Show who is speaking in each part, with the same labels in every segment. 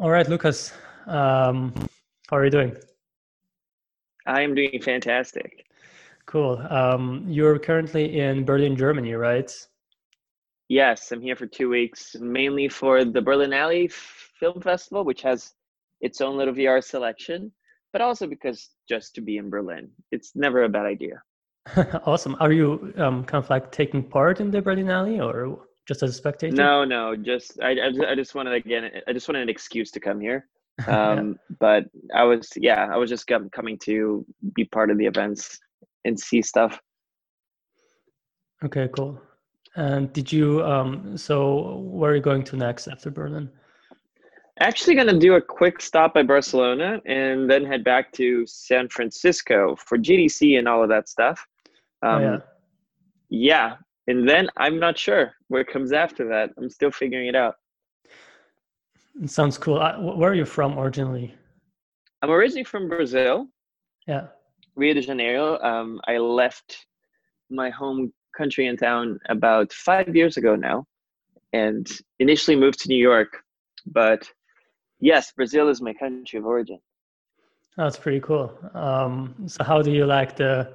Speaker 1: All right, Lucas. Um, how are you doing?
Speaker 2: I am doing fantastic.
Speaker 1: Cool. Um, you're currently in Berlin, Germany, right?
Speaker 2: Yes, I'm here for two weeks, mainly for the Berlinale Film Festival, which has its own little VR selection, but also because just to be in Berlin, it's never a bad idea.
Speaker 1: awesome. Are you um, kind of like taking part in the Berlinale or just as a spectator?
Speaker 2: No, no. Just I, I, just wanted again. I just wanted an excuse to come here. Um, yeah. But I was, yeah, I was just coming to be part of the events and see stuff.
Speaker 1: Okay, cool. And did you? Um, so where are you going to next after Berlin?
Speaker 2: Actually, going to do a quick stop by Barcelona and then head back to San Francisco for GDC and all of that stuff.
Speaker 1: Um, oh, yeah.
Speaker 2: Yeah, and then I'm not sure what comes after that. I'm still figuring it out.
Speaker 1: It sounds cool. Where are you from originally?
Speaker 2: I'm originally from Brazil.
Speaker 1: Yeah.
Speaker 2: Rio de Janeiro. Um, I left my home country and town about five years ago now, and initially moved to New York. But yes, Brazil is my country of origin.
Speaker 1: That's pretty cool. Um, so, how do you like the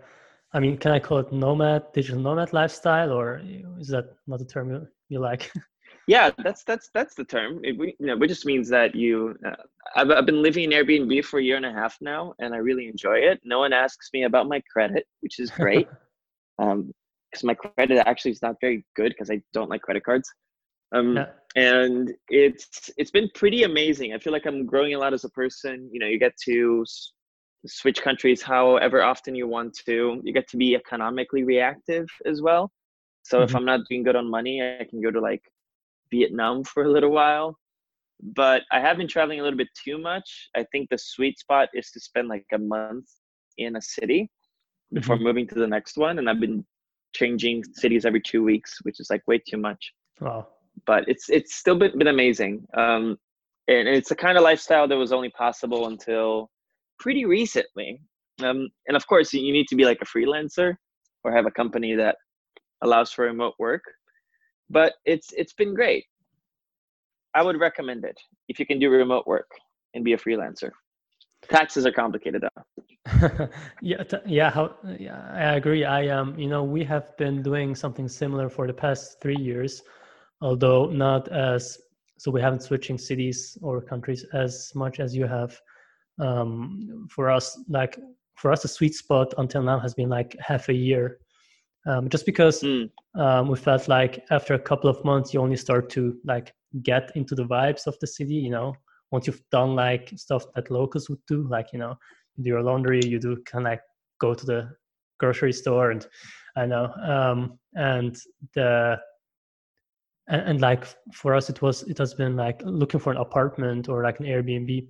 Speaker 1: I mean, can I call it nomad, digital nomad lifestyle, or is that not the term you, you like?
Speaker 2: yeah, that's that's that's the term. It, you know, it just means that you. Uh, I've I've been living in Airbnb for a year and a half now, and I really enjoy it. No one asks me about my credit, which is great, um, because my credit actually is not very good because I don't like credit cards. Um, yeah. and it's it's been pretty amazing. I feel like I'm growing a lot as a person. You know, you get to switch countries however often you want to. You get to be economically reactive as well. So mm-hmm. if I'm not doing good on money, I can go to like Vietnam for a little while. But I have been traveling a little bit too much. I think the sweet spot is to spend like a month in a city before mm-hmm. moving to the next one. And I've been changing cities every two weeks, which is like way too much.
Speaker 1: Wow.
Speaker 2: But it's it's still been, been amazing. Um, and it's the kind of lifestyle that was only possible until pretty recently. Um, and of course, you need to be like a freelancer or have a company that allows for remote work. But it's it's been great. I would recommend it if you can do remote work and be a freelancer. Taxes are complicated though.
Speaker 1: yeah, t- yeah, how, yeah, I agree. I um, you know, we have been doing something similar for the past three years, although not as so we haven't switching cities or countries as much as you have um, for us like for us the sweet spot until now has been like half a year um, just because mm. um, we felt like after a couple of months you only start to like get into the vibes of the city you know once you've done like stuff that locals would do like you know you do your laundry you do kind of like go to the grocery store and i know um, and the and, and, like for us it was it has been like looking for an apartment or like an airbnb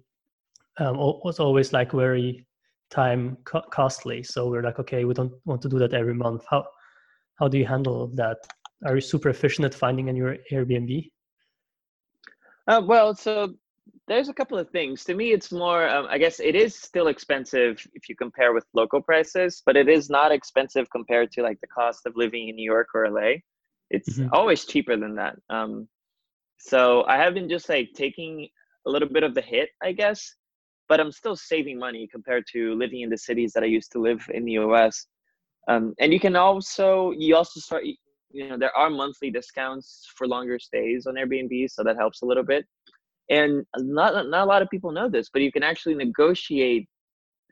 Speaker 1: um, was always like very time co- costly. So we're like, okay, we don't want to do that every month. How how do you handle that? Are you super efficient at finding in your Airbnb?
Speaker 2: Uh, well, so there's a couple of things. To me, it's more. Um, I guess it is still expensive if you compare with local prices, but it is not expensive compared to like the cost of living in New York or LA. It's mm-hmm. always cheaper than that. Um, so I have been just like taking a little bit of the hit, I guess, but I'm still saving money compared to living in the cities that I used to live in the US. Um, and you can also you also start you know there are monthly discounts for longer stays on Airbnb, so that helps a little bit. And not not a lot of people know this, but you can actually negotiate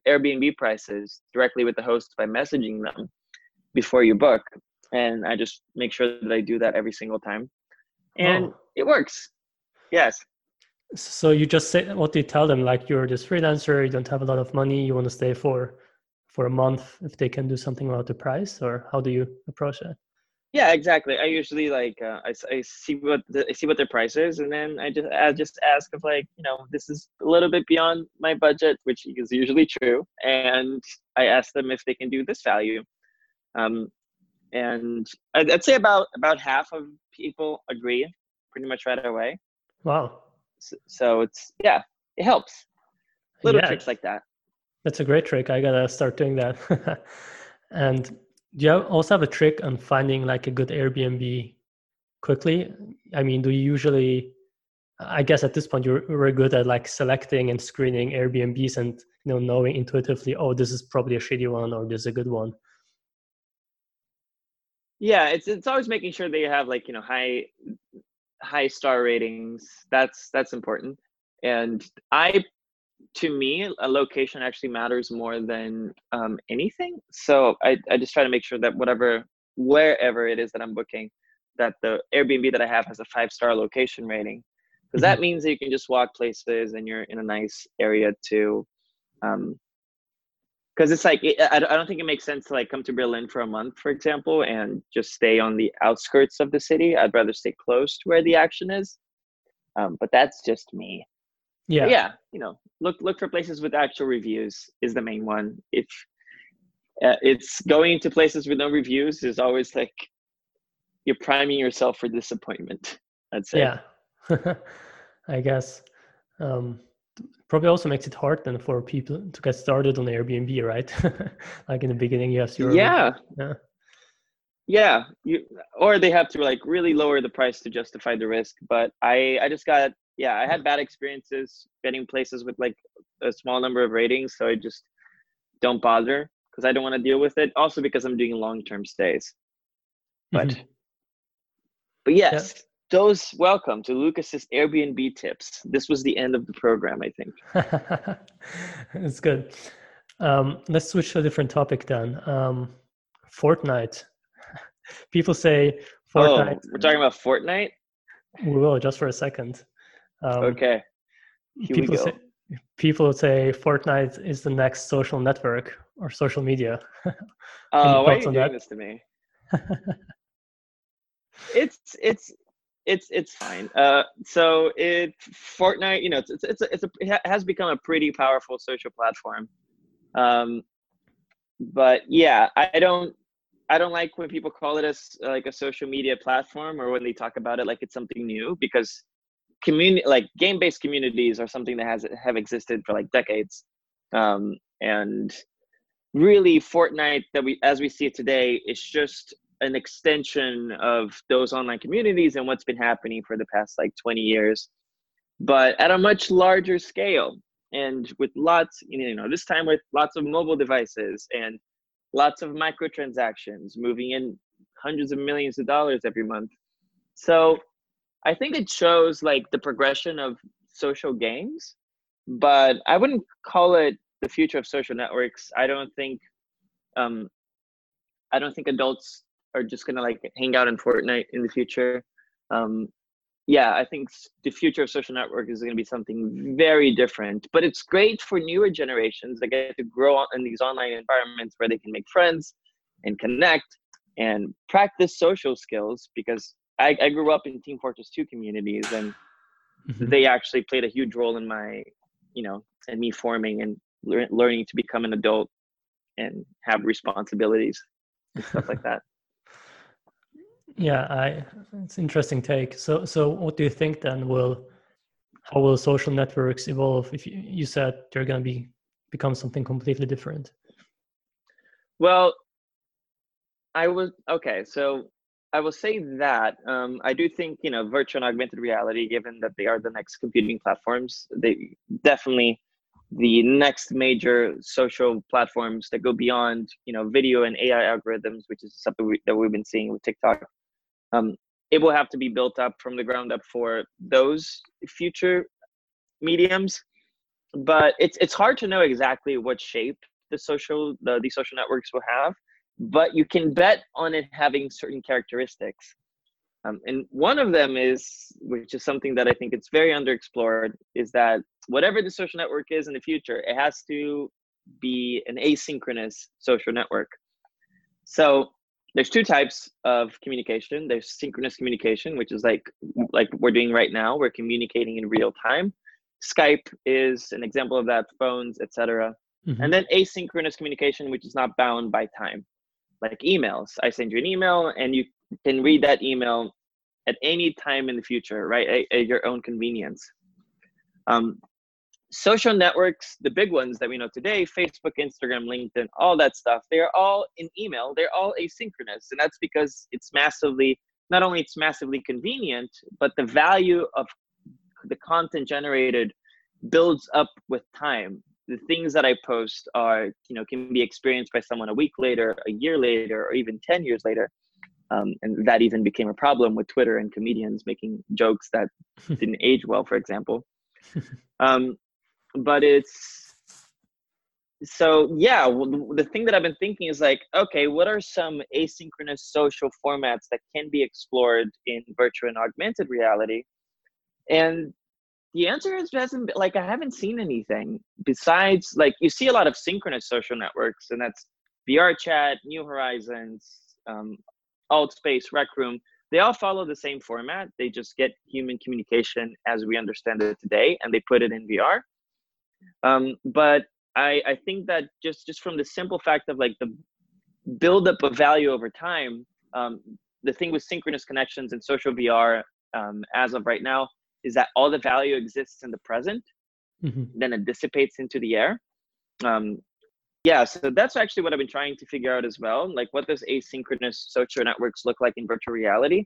Speaker 2: Airbnb prices directly with the host by messaging them before you book. And I just make sure that I do that every single time, and oh. it works. Yes.
Speaker 1: So you just say what do you tell them? Like you're this freelancer, you don't have a lot of money, you want to stay for for a month if they can do something about the price, or how do you approach it?
Speaker 2: Yeah, exactly. I usually like uh, I, I see what the, I see what their price is, and then I just I just ask if like you know this is a little bit beyond my budget, which is usually true, and I ask them if they can do this value. Um, and I'd, I'd say about about half of people agree pretty much right away.
Speaker 1: Wow
Speaker 2: so, it's yeah it helps little yeah. tricks like that
Speaker 1: that's a great trick i gotta start doing that and do you also have a trick on finding like a good airbnb quickly i mean do you usually I guess at this point you're very good at like selecting and screening Airbnbs and you know knowing intuitively, oh, this is probably a shitty one or this is a good one.
Speaker 2: Yeah, it's it's always making sure that you have like you know high high star ratings. That's that's important. And I, to me, a location actually matters more than um, anything. So I I just try to make sure that whatever wherever it is that I'm booking, that the Airbnb that I have has a five star location rating because that mm-hmm. means that you can just walk places and you're in a nice area to um because it's like it, I, I don't think it makes sense to like come to berlin for a month for example and just stay on the outskirts of the city. I'd rather stay close to where the action is. Um, but that's just me. Yeah. but yeah you know look look for places with actual reviews is the main one. If uh, it's going to places with no reviews is always like you're priming yourself for disappointment i'd say.
Speaker 1: Yeah. I guess. Um, probably also makes it hard then for people to get started on Airbnb, right? like in the beginning, you have.
Speaker 2: Yeah. Yeah. Yeah, you, or they have to like really lower the price to justify the risk. But I, I just got, yeah, I had bad experiences getting places with like a small number of ratings, so I just don't bother because I don't want to deal with it. Also because I'm doing long term stays. But, mm-hmm. but yes, yeah those welcome to Lucas's Airbnb tips. This was the end of the program, I think.
Speaker 1: It's good. Um, let's switch to a different topic then. Um, Fortnite. People say
Speaker 2: oh, Fortnite. Oh, we're talking about Fortnite.
Speaker 1: We will just for a second.
Speaker 2: Um, okay.
Speaker 1: Here people say people say Fortnite is the next social network or social media.
Speaker 2: Oh, uh, why are you doing that? this to me? it's it's it's it's fine. Uh, so it Fortnite, you know, it's it's it's a, it's a, it has become a pretty powerful social platform. Um, but yeah, I don't I don't like when people call it as like a social media platform or when they talk about it like it's something new because community like game based communities are something that has have existed for like decades. Um, and really Fortnite that we as we see it today is just an extension of those online communities and what's been happening for the past like 20 years. But at a much larger scale and with lots you know this time with lots of mobile devices and lots of microtransactions moving in hundreds of millions of dollars every month. So i think it shows like the progression of social games but i wouldn't call it the future of social networks. I don't think um i don't think adults are just gonna like hang out in Fortnite in the future. Um, yeah, I think the future of social network is going to be something very different. But it's great for newer generations that get to grow in these online environments where they can make friends and connect and practice social skills. Because I, I grew up in Team Fortress 2 communities, and mm-hmm. they actually played a huge role in my, you know, and me forming and le- learning to become an adult and have responsibilities and stuff like that.
Speaker 1: Yeah, I it's interesting take. So so what do you think then will how will social networks evolve if you, you said they're going to be become something completely different?
Speaker 2: Well, I was okay, so I will say that um, I do think you know virtual and augmented reality, given that they are the next computing platforms, they definitely the next major social platforms that go beyond you know video and AI algorithms, which is something we, that we've been seeing with TikTok um, it will have to be built up from the ground up for those future mediums. But it's it's hard to know exactly what shape the social the, the social networks will have but you can bet on it having certain characteristics. Um, and one of them is which is something that i think it's very underexplored is that whatever the social network is in the future it has to be an asynchronous social network. So there's two types of communication. There's synchronous communication which is like like we're doing right now. We're communicating in real time. Skype is an example of that phones etc mm-hmm. and then asynchronous communication which is not bound by time. Like emails. I send you an email and you can read that email at any time in the future right? At, at your own convenience. Um, social networks, the big ones that we know today, Facebook, Instagram, LinkedIn, all that stuff, they're all in email. They're all asynchronous. And that's because it's massively, not only it's massively convenient, but the value of the content generated builds up with time the things that i post are you know can be experienced by someone a week later a year later or even 10 years later um, and that even became a problem with twitter and comedians making jokes that didn't age well for example um, but it's so yeah well, the thing that i've been thinking is like okay what are some asynchronous social formats that can be explored in virtual and augmented reality? And the answer is hasn't been, like i haven't seen anything besides like you see a lot of synchronous social networks and that's vr chat new horizons um, Altspace rec room. They all follow the same format. They just get human communication as we understand it today and they put it in vr um, but I, I think that just just from the simple fact of like the buildup of value over time, um, the thing with synchronous connections and social VR um, as of right now is that all the value exists in the present, mm-hmm. then it dissipates into the air. Um, yeah, so that's actually what I've been trying to figure out as well. Like, what does asynchronous social networks look like in virtual reality?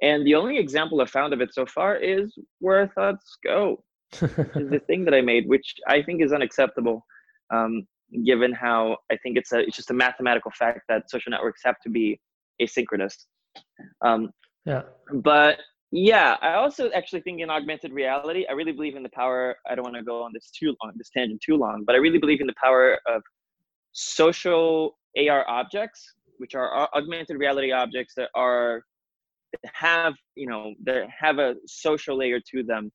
Speaker 2: And the only example I've found of it so far is where thoughts go. Is the thing that I made, which I think is unacceptable um, given how I think it's a it's just a mathematical fact that social networks have to be asynchronous. Um,
Speaker 1: yeah.
Speaker 2: But yeah, I also actually think in augmented reality, I really believe in the power. I don't want to go on this too long, this tangent too long, but I really believe in the power of social AR objects, which are augmented reality objects that are that have you know that have a social layer to them.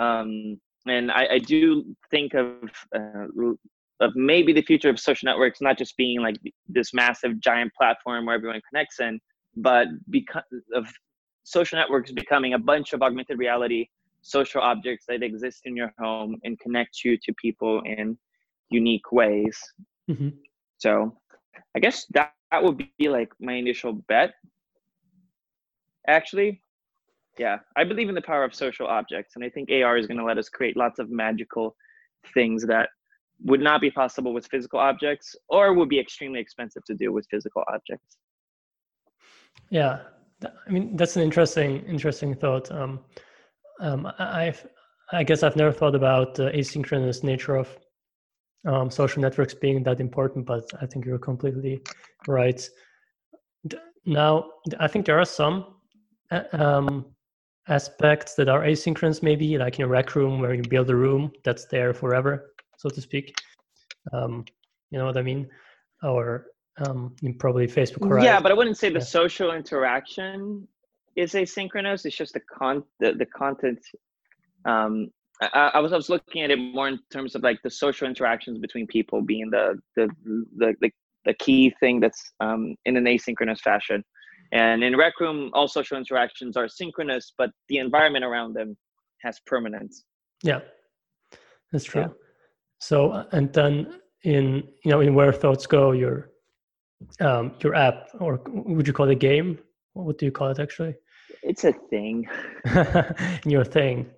Speaker 2: Um, and I, I do think of uh, of maybe the future of social networks not just being like this massive giant platform where everyone connects in, but because of social networks becoming a bunch of augmented reality social objects that exist in your home and connect you to people in unique ways. Mm-hmm. So I guess that, that would be like my initial bet. Actually, yeah, I believe in the power of social objects, and I think AR is going to let us create lots of magical things that would not be possible with physical objects or would be extremely expensive to do with physical objects.
Speaker 1: Yeah i mean that's an interesting interesting thought. Um, um, i've i guess i've never thought about the asynchronous nature of um, social networks being that important but i think you're completely right. Now i think there are some uh, um, aspects that are asynchronous maybe like in a rec room where you build a room that's there forever so to speak. Um, you know what I mean? Or um, probably Facebook.
Speaker 2: Horizon. Yeah, but I wouldn't say the yeah. social interaction is asynchronous. It's just the con the, the content. Um, I, I, was I was looking at it more in terms of like the social interactions between people being the the the the, the key thing that's um, in an asynchronous fashion. And in Rec Room, all social interactions are synchronous, but the environment around them has permanence.
Speaker 1: Yeah, that's true. Yeah. So and then in you know in where thoughts go, your um, your app or would you call it a game? What do you call it actually?
Speaker 2: It's a thing.
Speaker 1: your thing,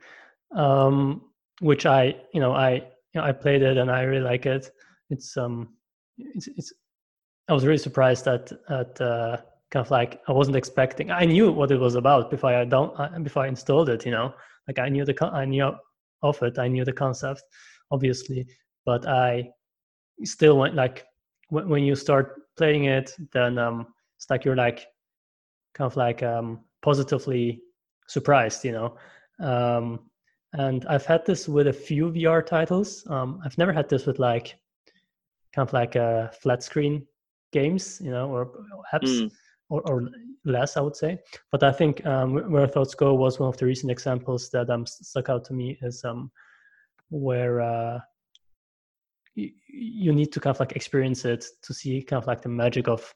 Speaker 1: um, which I you know I you know, I played it and I really like it. It's um it's it's I was really surprised at at uh, kind of like I wasn't expecting. I knew what it was about before I don't uh, before I installed it. You know, like I knew the I knew of it. I knew the concept, obviously, but I still went like when, when you start playing it, then um, it's like you're like kind of like um, positively surprised, you know. Um, and I've had this with a few VR titles. Um, I've never had this with like kind of like a uh, flat screen games, you know, or apps. Mm. Or, or, less, I would say. But I think um, where thoughts go was one of the recent examples that um, stuck out to me is um, where uh, you, you need to kind of like experience it to see kind of like the magic of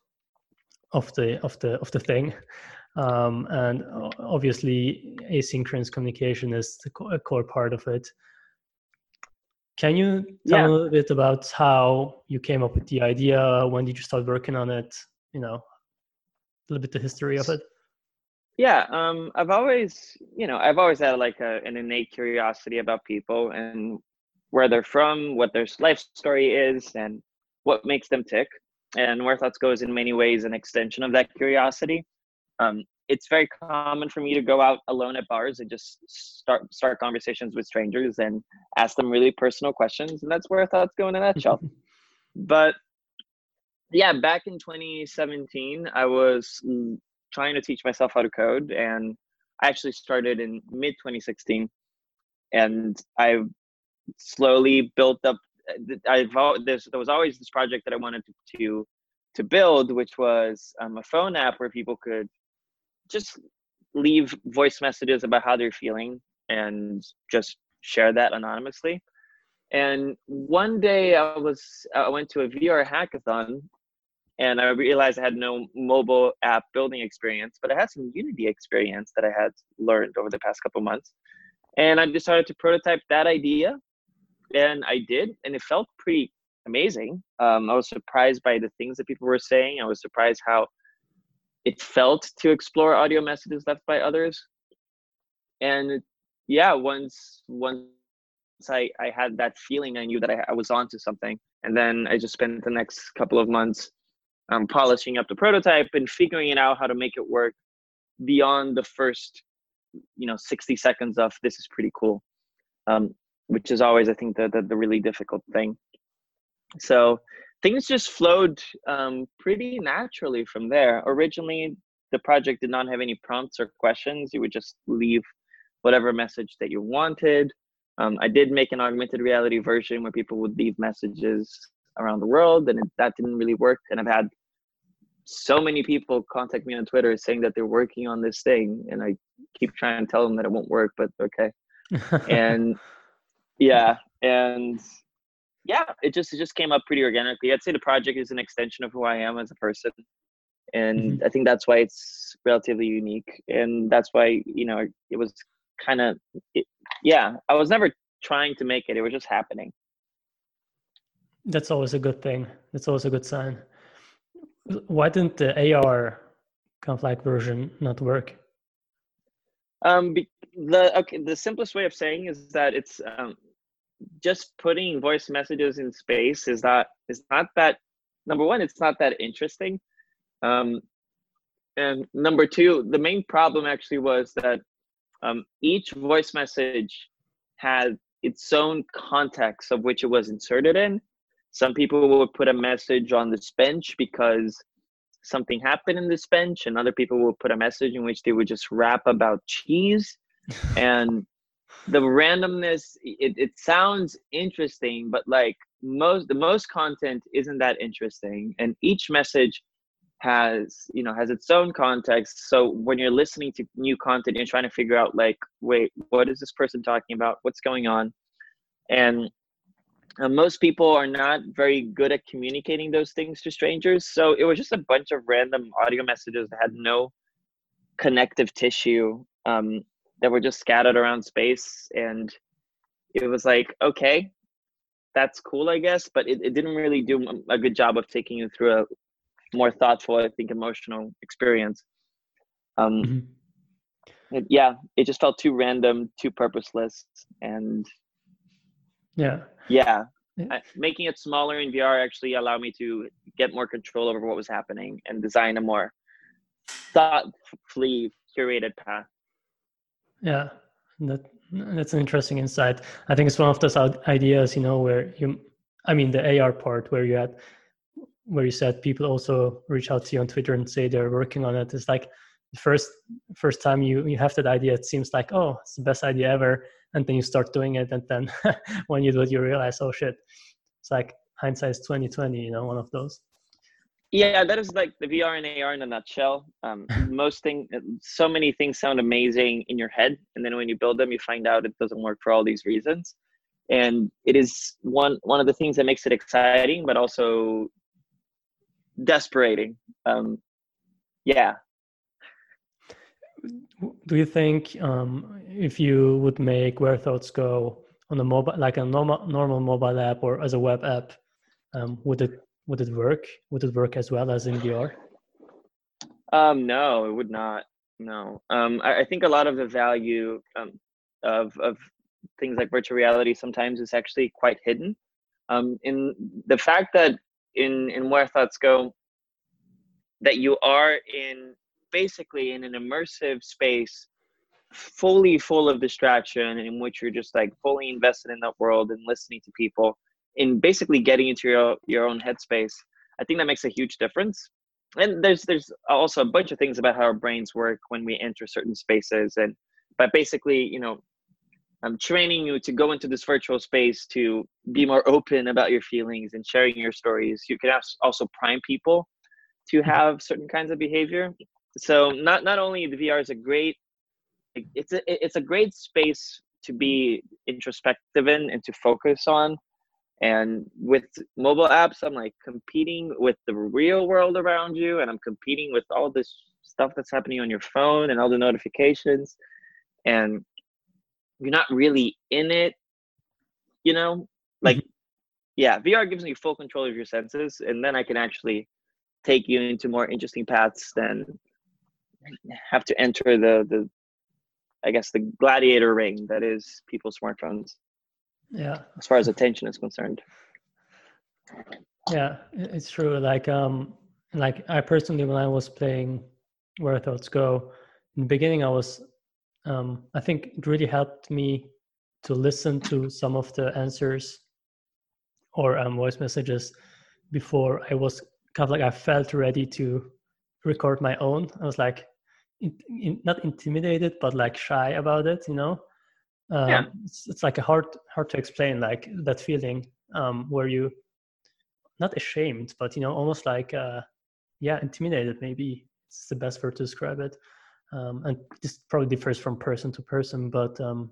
Speaker 1: of the of the of the thing um, and obviously asynchronous communication is the a core part of it can you tell yeah. a little bit about how you came up with the idea when did you start working on it you know little bit the history of it?
Speaker 2: Yeah um, i've always you know i've always had like a, an innate curiosity about people and where they're from what their life story is and what makes them tick and where thoughts go is in many ways an extension of that curiosity. Um, it's very common for me to go out alone at bars and just start start conversations with strangers and ask them really personal questions, and that's where thoughts go in a nutshell. but yeah, back in 2017, I was trying to teach myself how to code, and I actually started in mid 2016, and I slowly built up. I've there was always this project that I wanted to, to to build, which was um, a phone app where people could just leave voice messages about how they're feeling and just share that anonymously. And one day I was I went to a VR hackathon and I realized I had no mobile app building experience, but I had some Unity experience that I had learned over the past couple months. And I decided to prototype that idea, and I did, and it felt pretty amazing. Um, I was surprised by the things that people were saying. I was surprised how it felt to explore audio messages left by others. And yeah, once once I, I had that feeling, I knew that I, I was onto something. And then I just spent the next couple of months um, polishing up the prototype and figuring it out how to make it work beyond the first, you know, 60 seconds of this is pretty cool, um, which is always, I think, the, the, the really difficult thing. So things just flowed um, pretty naturally from there. Originally, the project did not have any prompts or questions. You would just leave whatever message that you wanted. Um, I did make an augmented reality version where people would leave messages around the world, and it, that didn't really work. And I've had so many people contact me on Twitter saying that they're working on this thing, and I keep trying to tell them that it won't work, but okay. and yeah, and yeah, it just it just came up pretty organically. I'd say the project is an extension of who I am as a person, and mm-hmm. I think that's why it's relatively unique, and that's why you know it was kind of yeah. I was never trying to make it; it was just happening.
Speaker 1: That's always a good thing. That's always a good sign. Why didn't the AR kind of like version not work?
Speaker 2: Um, the okay, the simplest way of saying is that it's um, just putting voice messages in space is not is not that number one it's not that interesting um, and number two the main problem actually was that um, each voice message had its own context of which it was inserted in some people will put a message on this bench because something happened in this bench and other people will put a message in which they would just rap about cheese. And the randomness it, it sounds interesting but like most the most content isn't that interesting. And each message has you know has its own context. So when you're listening to new content you're trying to figure out like wait what is this person talking about? What's going on? And uh, most people are not very good at communicating those things to strangers so it was just a bunch of random audio messages that had no connective tissue um, that were just scattered around space and it was like okay that's cool i guess but it, it didn't really do a good job of taking you through a more thoughtful i think emotional experience um mm-hmm. it, yeah it just felt too random too purposeless and
Speaker 1: yeah.
Speaker 2: Yeah. I, making it smaller in vr actually allowed me to get more control over what was happening and design a more thoughtfully curated path.
Speaker 1: Yeah, that that's an interesting insight. I think it's one of those ideas, you know, where you, I mean, the AR part where you had, where you said people also reach out to you on Twitter and say they're working on it. It's like first first time you you have that idea, it seems like oh, it's the best idea ever, and then you start doing it, and then when you do it, you realize oh shit, it's like hindsight is twenty twenty, you know, one of those.
Speaker 2: Yeah, that is like the VR and AR in a nutshell. Um, most thing, so many things sound amazing in your head, and then when you build them, you find out it doesn't work for all these reasons. And it is one one of the things that makes it exciting, but also desperating. Um, yeah.
Speaker 1: Do you think um, if you would make Where Thoughts Go on a mobile, like a normal normal mobile app or as a web app, um, would it would it work? Would it work as well as in VR?
Speaker 2: Um, no, it would not. No, um, I, I think a lot of the value um, of of things like virtual reality sometimes is actually quite hidden. Um, in the fact that in in where thoughts go, that you are in basically in an immersive space fully full of distraction in which you're just like fully invested in that world and listening to people in basically getting into your your own headspace i think that makes a huge difference. And there's there's also a bunch of things about how our brains work when we enter certain spaces and but basically you know i'm training you to go into this virtual space to be more open about your feelings and sharing your stories. You can also prime people to mm-hmm. have certain kinds of behavior so not not only the vr is a great it's a it's a great space to be introspective in and to focus on. And with mobile apps i'm like competing with the real world around you and i'm competing with all this stuff that's happening on your phone and all the notifications. And you're not really in it you know? Like mm-hmm. yeah vr gives me full control of your senses and then i can actually take you into more interesting paths than have to enter the the I guess the gladiator ring that is people's smartphones.
Speaker 1: Yeah.
Speaker 2: As far as attention is concerned.
Speaker 1: Yeah, it's true. Like um like I personally when I was playing Where Thoughts Go, in the beginning I was um I think it really helped me to listen to some of the answers or um, voice messages before I was kind of like I felt ready to record my own. I was like, in, in, not intimidated but like shy about it you know? Um, yeah. it's, it's like a hard hard to explain like that feeling um, where you not ashamed but you know almost like uh, yeah intimidated maybe it's the best word to describe it. Um, and this probably differs from person to person but um,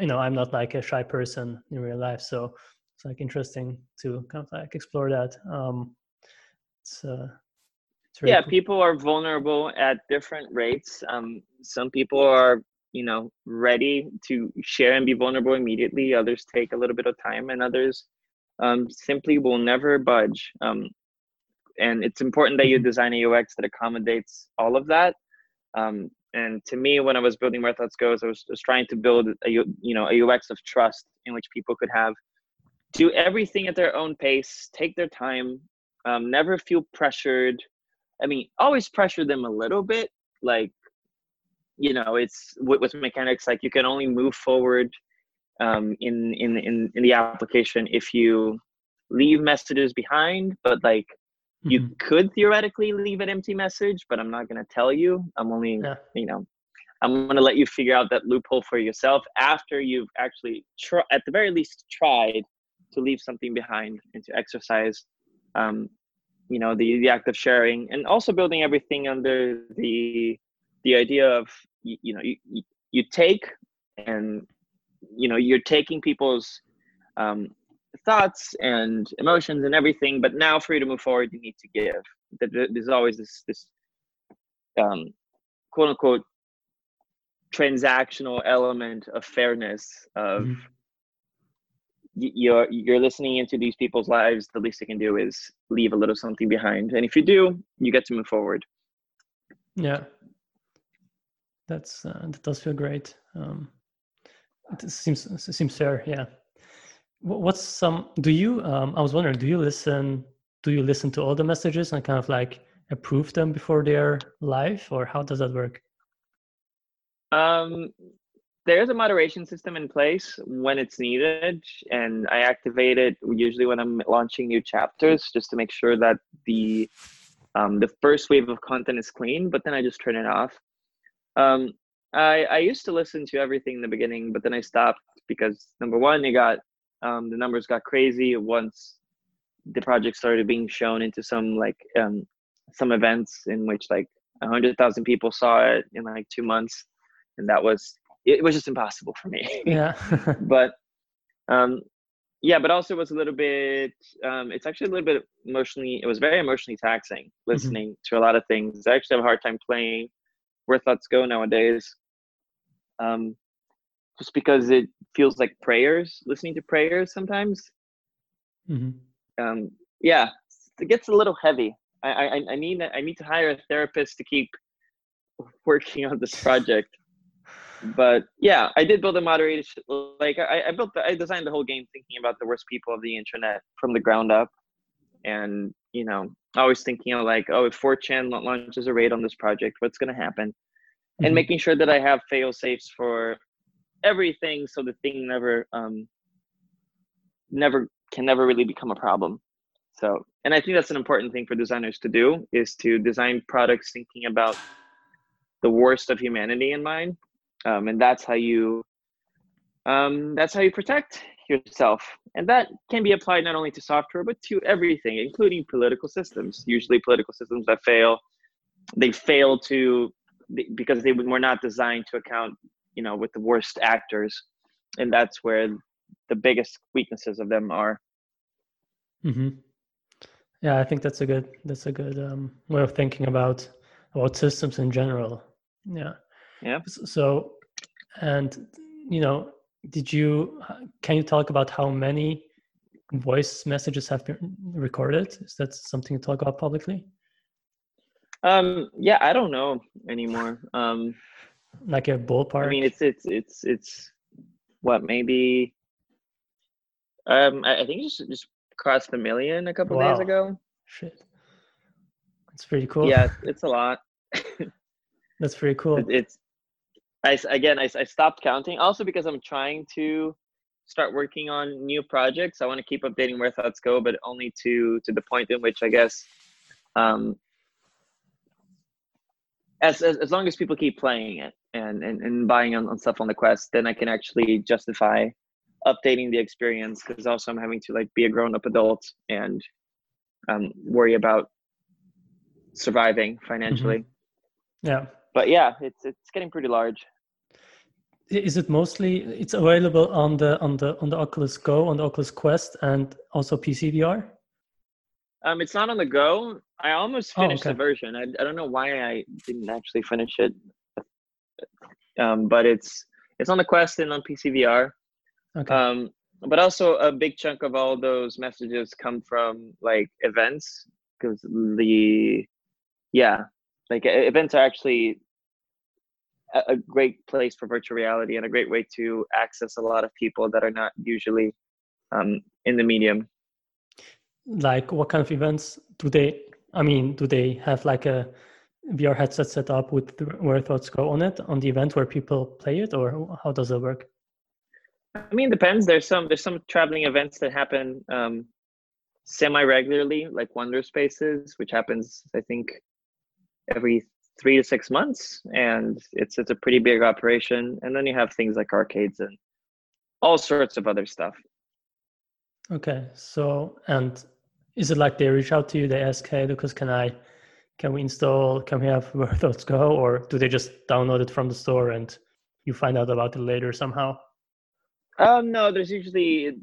Speaker 1: you know i'm not like a shy person in real life so it's like interesting to kind of like explore that. Um, it's uh,
Speaker 2: yeah cool. people are vulnerable at different rates um, some people are you know ready to share and be vulnerable immediately others take a little bit of time and others um, simply will never budge um, and it's important that you mm-hmm. design a ux that accommodates all of that um, and to me when i was building where thoughts goes i was trying to build a you know a ux of trust in which people could have do everything at their own pace take their time um, never feel pressured I mean, always pressure them a little bit. Like, you know, it's with, with mechanics like you can only move forward um, in, in in in the application if you leave messages behind. But like, mm-hmm. you could theoretically leave an empty message, but I'm not gonna tell you. I'm only, yeah. you know, I'm gonna let you figure out that loophole for yourself after you've actually, tr- at the very least, tried to leave something behind and to exercise um, you know the the act of sharing and also building everything under the the idea of you, you know you, you take and you know you're taking people's um, thoughts and emotions and everything but now for you to move forward you need to give. That there's always this this um, quote unquote transactional element of fairness of mm-hmm you're you're listening into these people's lives the least you can do is leave a little something behind. And if you do you get to move forward.
Speaker 1: Yeah. That's uh, that does feel great. Um it seems it seems fair yeah. What's some do you um i was wondering do you listen do you listen to all the messages and kind of like approve them before they're live or how does that work?
Speaker 2: Um there's a moderation system in place when it's needed and i activate it usually when i'm launching new chapters just to make sure that the um, the first wave of content is clean but then i just turn it off. Um, I, I used to listen to everything in the beginning but then i stopped because number one it got um, the numbers got crazy once the project started being shown into some like um, some events in which like 100000 people saw it in like two months and that was it was just impossible for me.
Speaker 1: Yeah.
Speaker 2: but um, yeah, but also it was a little bit. Um, it's actually a little bit emotionally. It was very emotionally taxing mm-hmm. listening mm-hmm. to a lot of things. I actually have a hard time playing where thoughts go nowadays. Um, just because it feels like prayers, listening to prayers sometimes. Mm-hmm. Um, yeah, it gets a little heavy. I, I I need I need to hire a therapist to keep working on this project but yeah, I did build a moderation. Like I, I built, the, I designed the whole game thinking about the worst people of the internet from the ground up, and you know, always thinking of like, oh, if 4chan launches a raid on this project, what's going to happen? Mm-hmm. And making sure that I have fail safes for everything so the thing never um never can never really become a problem so and i think that's an important thing for designers to do is to design products thinking about the worst of humanity in mind um, and that's how you um, that's how you protect yourself. And that can be applied not only to software but to everything including political systems. Usually political systems that fail they fail to because they were not designed to account you know with the worst actors. And that's where the biggest weaknesses of them are.
Speaker 1: Mm-hmm. yeah i think that's a good that's a good um, way of thinking about about systems in general. Yeah
Speaker 2: yeah
Speaker 1: so and you know did you can you talk about how many voice messages have been recorded is that something to talk about publicly
Speaker 2: um yeah i don't know anymore um
Speaker 1: like a ballpark?
Speaker 2: I mean, it's it's it's it's what maybe. Um, I, I think just just crossed the million a couple wow. days ago.
Speaker 1: Shit, that's pretty cool.
Speaker 2: Yeah, it's a lot.
Speaker 1: that's pretty cool.
Speaker 2: It, it's I again I I stopped counting also because I'm trying to start working on new projects. I want to keep updating where thoughts go, but only to to the point in which I guess um, as, as, as long as people keep playing it and and, and buying on, on stuff on the quest then i can actually justify updating the experience because also i'm having to like be a grown-up adult and um, worry about surviving financially
Speaker 1: mm-hmm. yeah
Speaker 2: but yeah it's it's getting pretty large
Speaker 1: is it mostly it's available on the on the on the oculus go on the oculus quest and also pc vr
Speaker 2: um, it's not on the go. I almost oh, finished oh, okay. the version. I, I don't know why I didn't actually finish it. Um, but it's it's on the Quest and on PCVR. Okay. Um, but also a big chunk of all those messages come from like events because the yeah like events are actually a, great place for virtual reality and a great way to access a lot of people that are not usually um, in the medium.
Speaker 1: Like what kind of events do they i mean do they have like a vr headset set up with where thoughts go on it on the event where people play it or how does it work?
Speaker 2: I mean depends. There's some there's some traveling events that happen um, semi regularly like wonder spaces which happens i think every three to six months and it's it's a pretty big operation. And then you have things like arcades and all sorts of other stuff.
Speaker 1: Okay so and is it like they reach out to you they ask hey lucas can i can we install can we have where thoughts go? Or do they just download it from the store and you find out about it later somehow?
Speaker 2: Um no there's usually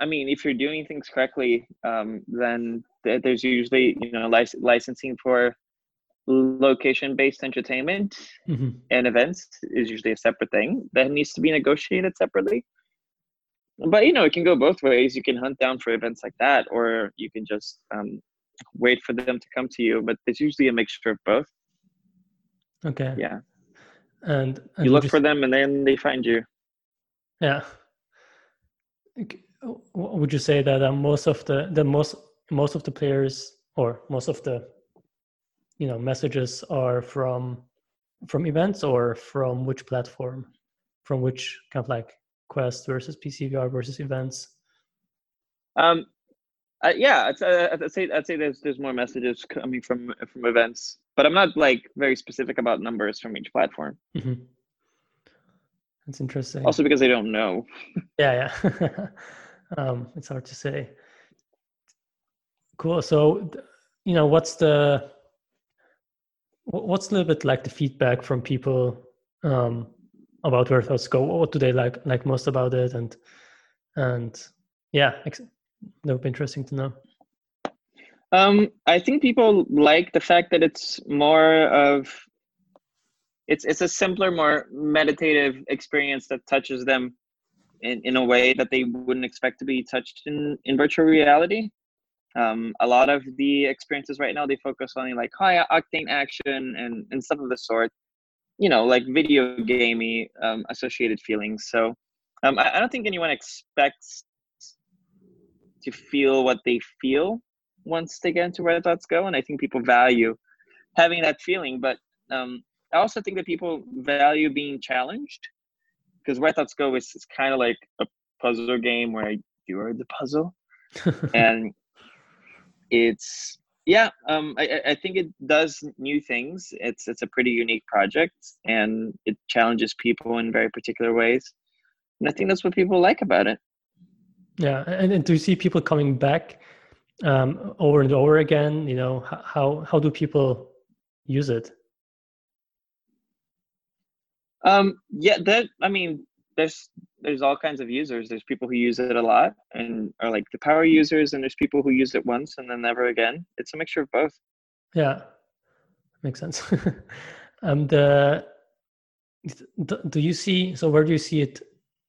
Speaker 2: i mean if you're doing things correctly um then there's usually you know lic- licensing for location based entertainment mm-hmm. and events is usually a separate thing that needs to be negotiated separately. But you know it can go both ways. You can hunt down for events like that or you can just um, wait for them to come to you but it's usually a mixture of both.
Speaker 1: Okay.
Speaker 2: Yeah.
Speaker 1: And,
Speaker 2: and you look just, for them and then they find you.
Speaker 1: Yeah. Would you say that uh, most of the the most most of the players or most of the you know messages are from from events or from which platform from which kind of like Quest versus PCVR versus events?
Speaker 2: Um, uh, yeah, I'd, uh, I'd, say I'd say there's there's more messages coming from from events, but I'm not like very specific about numbers from each platform.
Speaker 1: Mm-hmm. That's interesting.
Speaker 2: Also because I don't know.
Speaker 1: yeah, yeah. um, it's hard to say. Cool. So, you know, what's the what's a little bit like the feedback from people um, about where thoughts go? What do they like like most about it? And and yeah that would be interesting to know.
Speaker 2: Um i think people like the fact that it's more of it's it's a simpler more meditative experience that touches them in, in a way that they wouldn't expect to be touched in in virtual reality um, a lot of the experiences right now they focus on like high octane action and and stuff of the sort. You know like video gamey um, associated feelings. So um, I, I, don't think anyone expects to feel what they feel once they get into where thoughts go, and I think people value having that feeling. But um, I also think that people value being challenged because where thoughts go is, is kind of like a puzzle game where you are the puzzle, and it's yeah um, I, I think it does new things. It's it's a pretty unique project and it challenges people in very particular ways. And i think that's what people like about it.
Speaker 1: Yeah and, and do you see people coming back um, over and over again? You know how how do people use it?
Speaker 2: Um yeah that i mean there's there's all kinds of users. There's people who use it a lot and are like the power users, and there's people who use it once and then never again. It's a mixture of both.
Speaker 1: Yeah, makes sense. and uh, do you see? So where do you see it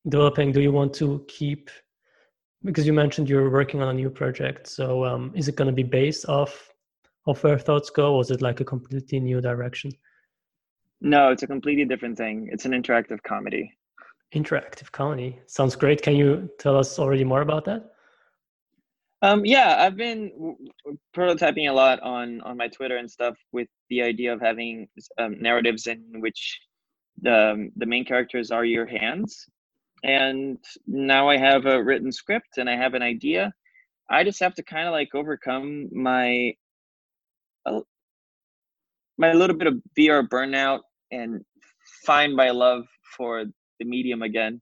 Speaker 1: developing? Do you want to keep? Because you mentioned you're working on a new project. So um, is it going to be based off of where thoughts go, or is it like a completely new direction?
Speaker 2: No, it's a completely different thing. It's an interactive comedy
Speaker 1: interactive comedy sounds great. Can you tell us already more about that?
Speaker 2: Um, yeah i've been prototyping a lot on on my twitter and stuff with the idea of having um, narratives in which the um, the main characters are your hands. And now i have a written script and i have an idea. I just have to kind of like overcome my my little bit of vr burnout and find my love for the medium again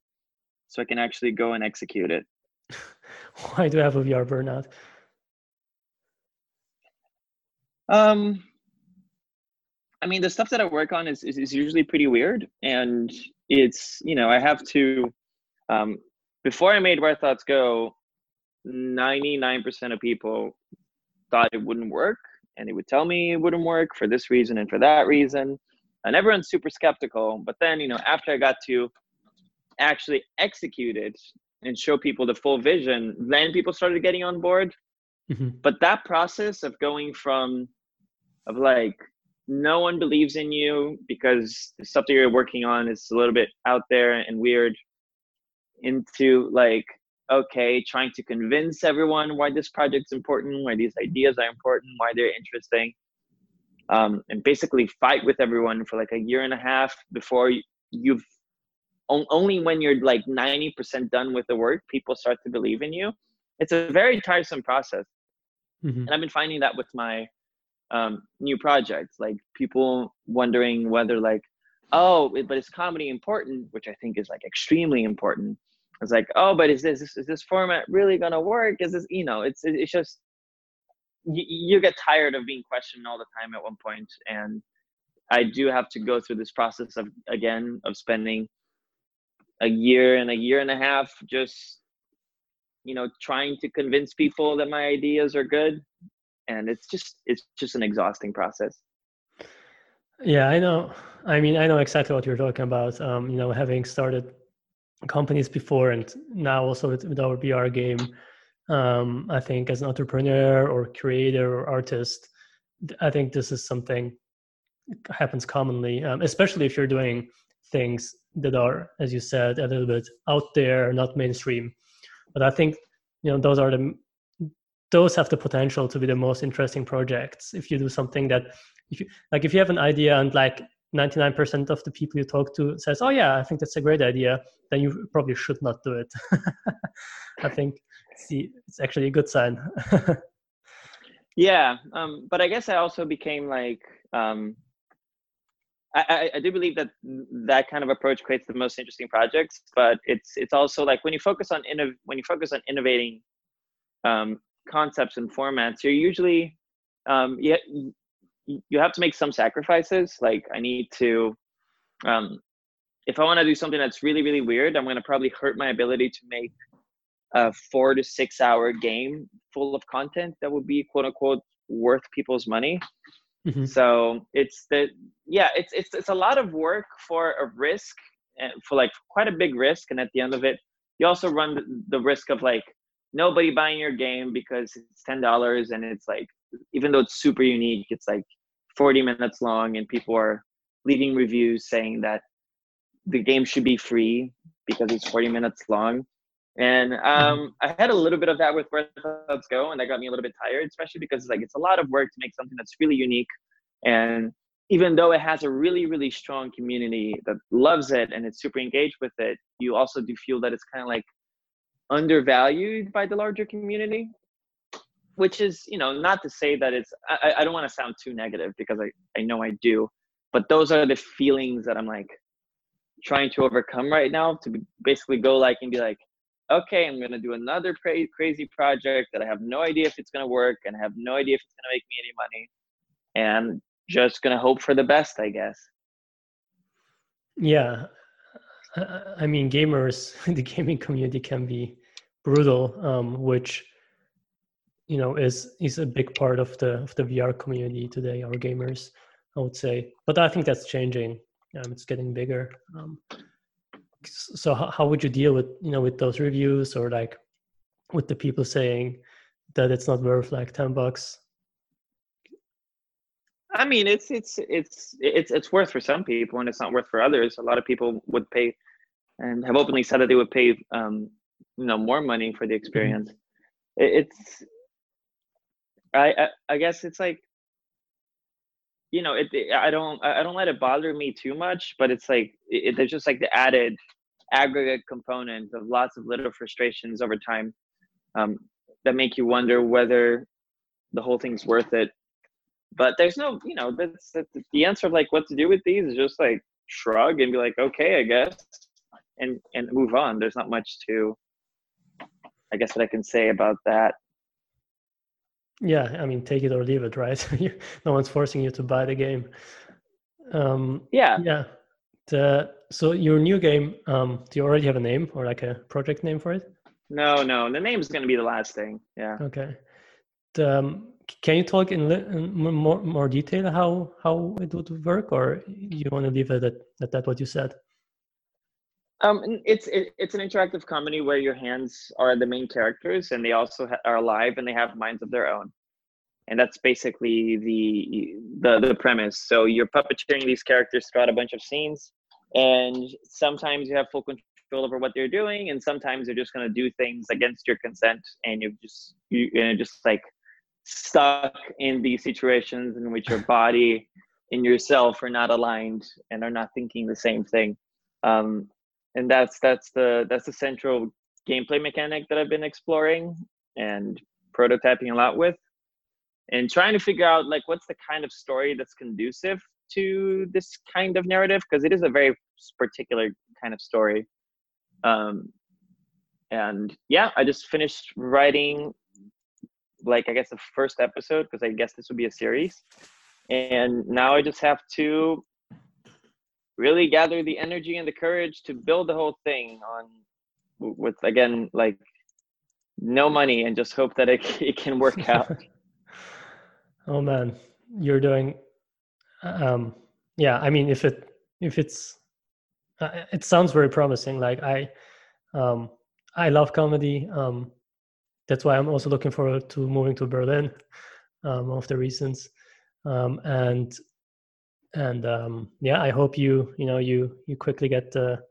Speaker 2: so I can actually go and execute it.
Speaker 1: Why do I have a VR burnout?
Speaker 2: Um, I mean, the stuff that I work on is, is, is usually pretty weird. And it's, you know, I have to, um, before I made Where Thoughts Go, 99% of people thought it wouldn't work. And it would tell me it wouldn't work for this reason and for that reason. And everyone's super skeptical. But then, you know, after I got to actually execute it and show people the full vision, then people started getting on board. Mm-hmm. But that process of going from of like no one believes in you because the stuff that you're working on is a little bit out there and weird into like okay trying to convince everyone why this project's important why these ideas are important why they're interesting um, and basically fight with everyone for like a year and a half before you've only when you're like 90% done with the work people start to believe in you. It's a very tiresome process. Mm-hmm. and i've been finding that with my um, new projects like people wondering whether like oh but is comedy important? Which i think is like extremely important. It's like oh but is this is this format really gonna work? Is this you know it's it's just you, you get tired of being questioned all the time at one point. And i do have to go through this process of again of spending a year and a year and a half just you know trying to convince people that my ideas are good. And it's just it's just an exhausting process.
Speaker 1: Yeah i know. I mean i know exactly what you're talking about. Um, you know having started companies before and now also with, with our vr game um, i think as an entrepreneur or creator or artist i think this is something happens commonly um, especially if you're doing things that are, as you said, a little bit out there, not mainstream. But I think you know those are the those have the potential to be the most interesting projects if you do something that if you like if you have an idea and like 99% of the people you talk to says oh yeah i think that's a great idea then you probably should not do it i think see it's actually a good sign
Speaker 2: yeah um, but i guess i also became like um, I, I, do believe that that kind of approach creates the most interesting projects, but it's it's also like when you focus on innov- when you focus on innovating um, concepts and formats, you're usually um, you, you have to make some sacrifices. Like I need to, um, if I want to do something that's really really weird, I'm going to probably hurt my ability to make a four to six hour game full of content that would be quote unquote worth people's money. Mm-hmm. So it's the yeah, it's it's it's a lot of work for a risk and for like quite a big risk, and at the end of it, you also run the, the risk of like nobody buying your game because it's ten dollars and it's like even though it's super unique, it's like forty minutes long, and people are leaving reviews saying that the game should be free because it's 40 minutes long And um, mm-hmm. I had a little bit of that with Where Thoughts Go, and that got me a little bit tired, especially because like it's a lot of work to make something that's really unique. And even though it has a really, really strong community that loves it and it's super engaged with it, you also do feel that it's kind of like undervalued by the larger community. Which is, you know, not to say that it's. I, I don't want to sound too negative because I I know I do, but those are the feelings that I'm like trying to overcome right now to basically go like and be like okay, I'm going to do another cra- crazy project that I have no idea if it's going to work and I have no idea if it's going to make me any money. And just going to hope for the best, I guess.
Speaker 1: Yeah. I mean, gamers, the gaming community can be brutal, um, which you know is is a big part of the of the VR community today. Our gamers, I would say, but I think that's changing. Um, it's getting bigger. Um, so how, how would you deal with you know with those reviews or like with the people saying that it's not worth like 10 bucks
Speaker 2: i mean it's it's it's it's it's worth for some people and it's not worth for others a lot of people would pay and have openly said that they would pay um you know more money for the mm-hmm. experience mm-hmm. it, it's I, I i guess it's like you know, it, I don't, I don't let it bother me too much, but it's like, it, there's just like the added aggregate component of lots of little frustrations over time um, that make you wonder whether the whole thing's worth it. But there's no, you know, that's, that's the answer of like what to do with these is just like shrug and be like, okay, I guess, and and move on. There's not much to, I guess, that I can say about that.
Speaker 1: Yeah, I mean, take it or leave it, right? no one's forcing you to buy the game. Um,
Speaker 2: yeah,
Speaker 1: yeah. The, so your new game, um, do you already have a name or like a project name for it?
Speaker 2: No, no. The name is going to be the last thing. Yeah.
Speaker 1: Okay. The, um, can you talk in, in, more more detail how how it would work, or you want to leave it at, at that what you said?
Speaker 2: Um, it's it, it's an interactive comedy where your hands are the main characters, and they also ha- are alive and they have minds of their own, and that's basically the the the premise. So you're puppeteering these characters throughout a bunch of scenes, and sometimes you have full control over what they're doing, and sometimes they're just going to do things against your consent, and you're just you and just like stuck in these situations in which your body and yourself are not aligned and are not thinking the same thing. Um, and that's that's the that's the central gameplay mechanic that I've been exploring and prototyping a lot with and trying to figure out like what's the kind of story that's conducive to this kind of narrative because it is a very particular kind of story. Um and yeah i just finished writing like i guess the first episode because i guess this would be a series and now i just have to really gather the energy and the courage to build the whole thing on with again like no money and just hope that it, it can work out.
Speaker 1: Oh man. You're doing um yeah i mean if it if it's uh, it sounds very promising. Like i um i love comedy um that's why i'm also looking forward to moving to berlin um one of the reasons um and and um, yeah i hope you you know you you quickly get the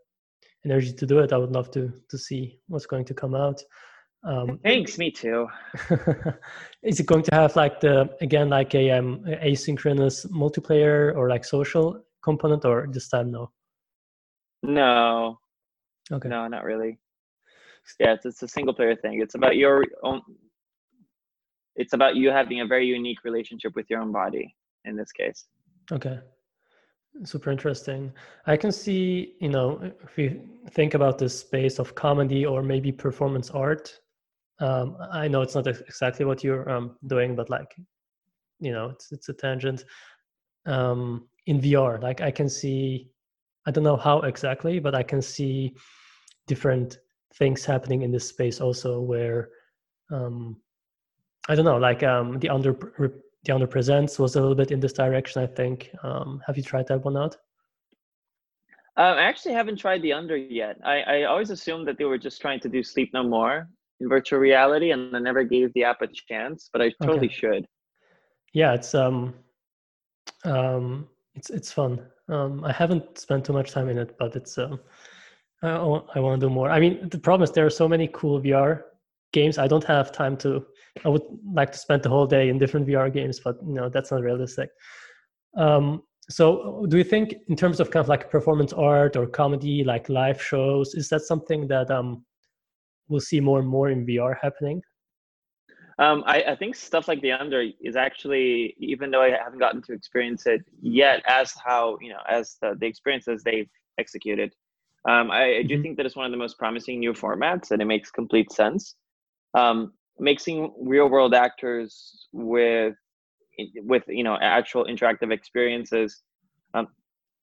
Speaker 1: energy to do it. I would love to to see what's going to come out.
Speaker 2: Um, thanks me too.
Speaker 1: is it going to have like the again like a um, asynchronous multiplayer or like social component or this time no?
Speaker 2: No. Okay. No not really. Yeah it's, it's a single player thing. It's about your own it's about you having a very unique relationship with your own body in this case
Speaker 1: Okay. Super interesting. I can see, you know, if you think about this space of comedy or maybe performance art, um, I know it's not exactly what you're um, doing, but like, you know, it's it's a tangent. Um, in VR, like I can see, I don't know how exactly, but I can see different things happening in this space also, where um, I don't know, like um, the under the under presents was a little bit in this direction i think um, have you tried that one out
Speaker 2: uh, i actually haven't tried the under yet I, I always assumed that they were just trying to do sleep no more in virtual reality and i never gave the app a chance but i totally okay. should
Speaker 1: yeah it's um um it's it's fun um i haven't spent too much time in it but it's um I, I want to do more. I mean, the problem is there are so many cool VR games. I don't have time to. I would like to spend the whole day in different VR games, but you know that's not realistic. Um, so, do you think, in terms of kind of like performance art or comedy, like live shows, is that something that um, we'll see more and more in VR happening?
Speaker 2: Um, I, I, think stuff like the under is actually, even though I haven't gotten to experience it yet, as how you know, as the, the experiences they've executed, um, I, I, do mm-hmm. think that it's one of the most promising new formats, and it makes complete sense. Um, mixing real world actors with with you know actual interactive experiences um,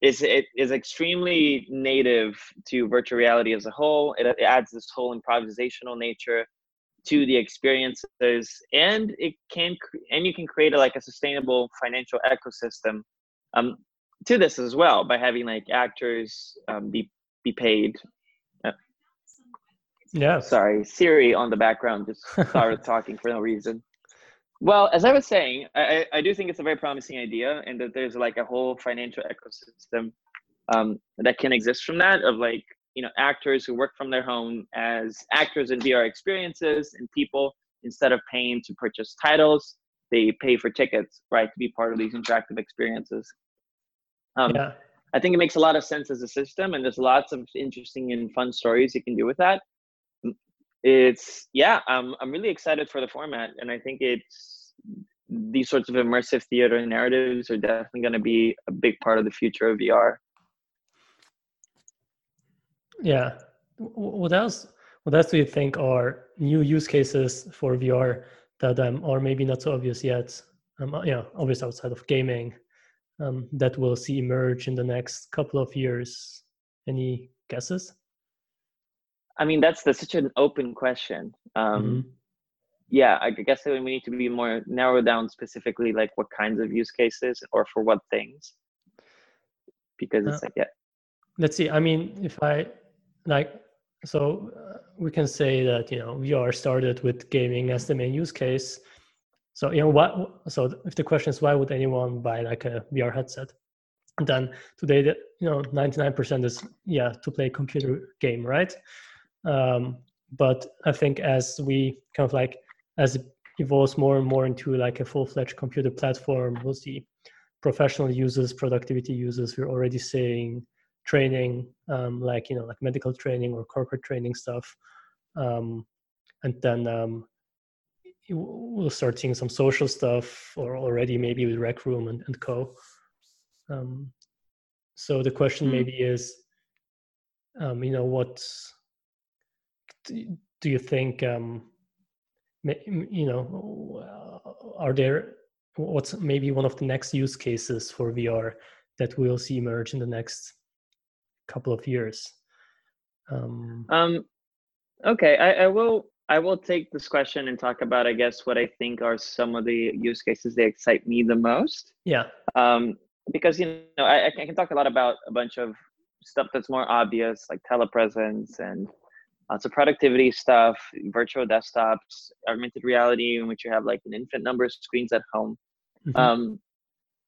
Speaker 2: is it is extremely native to virtual reality as a whole. It, it adds this whole improvisational nature to the experiences, and it can and you can create a, like a sustainable financial ecosystem um, to this as well by having like actors um, be be paid.
Speaker 1: Yeah.
Speaker 2: Sorry, Siri on the background just started talking for no reason. Well, as I was saying, I, I do think it's a very promising idea, and that there's like a whole financial ecosystem um, that can exist from that of like you know actors who work from their home as actors in VR experiences, and people instead of paying to purchase titles, they pay for tickets, right, to be part of these interactive experiences. Um, yeah. I think it makes a lot of sense as a system, and there's lots of interesting and fun stories you can do with that it's yeah i'm i'm really excited for the format and i think it's these sorts of immersive theater narratives are definitely going to be a big part of the future of vr
Speaker 1: yeah. What else what else do you think are new use cases for vr that um, are maybe not so obvious yet? Um, uh, yeah obvious outside of gaming um, that we'll see emerge in the next couple of years. Any guesses
Speaker 2: I mean, that's the, such an open question. Um, mm-hmm. Yeah, I guess we need to be more narrow down specifically, like what kinds of use cases or for what things, because it's uh, like yeah.
Speaker 1: Let's see. I mean, if I like, so uh, we can say that you know VR started with gaming as the main use case. So you know what? So if the question is why would anyone buy like a VR headset? And then today, the, you know, ninety nine percent is yeah to play a computer game, right? Um, but I think as we kind of like as it evolves more and more into like a full-fledged computer platform, we'll see professional users, productivity users. We're already seeing training, um, like you know, like medical training or corporate training stuff, um, and then um, we'll start seeing some social stuff, or already maybe with Rec Room and, and Co. Um, so the question mm. maybe is, um, you know, what's do you think um, you know are there what's maybe one of the next use cases for VR that we'll see emerge in the next couple of years?
Speaker 2: Um, um okay, I, I will I will take this question and talk about I guess what I think are some of the use cases that excite me the most.
Speaker 1: Yeah.
Speaker 2: Um, because you know I, I can talk a lot about a bunch of stuff that's more obvious like telepresence and lots of productivity stuff, virtual desktops, augmented reality, in which you have like an infinite number of screens at home. Mm-hmm. Um,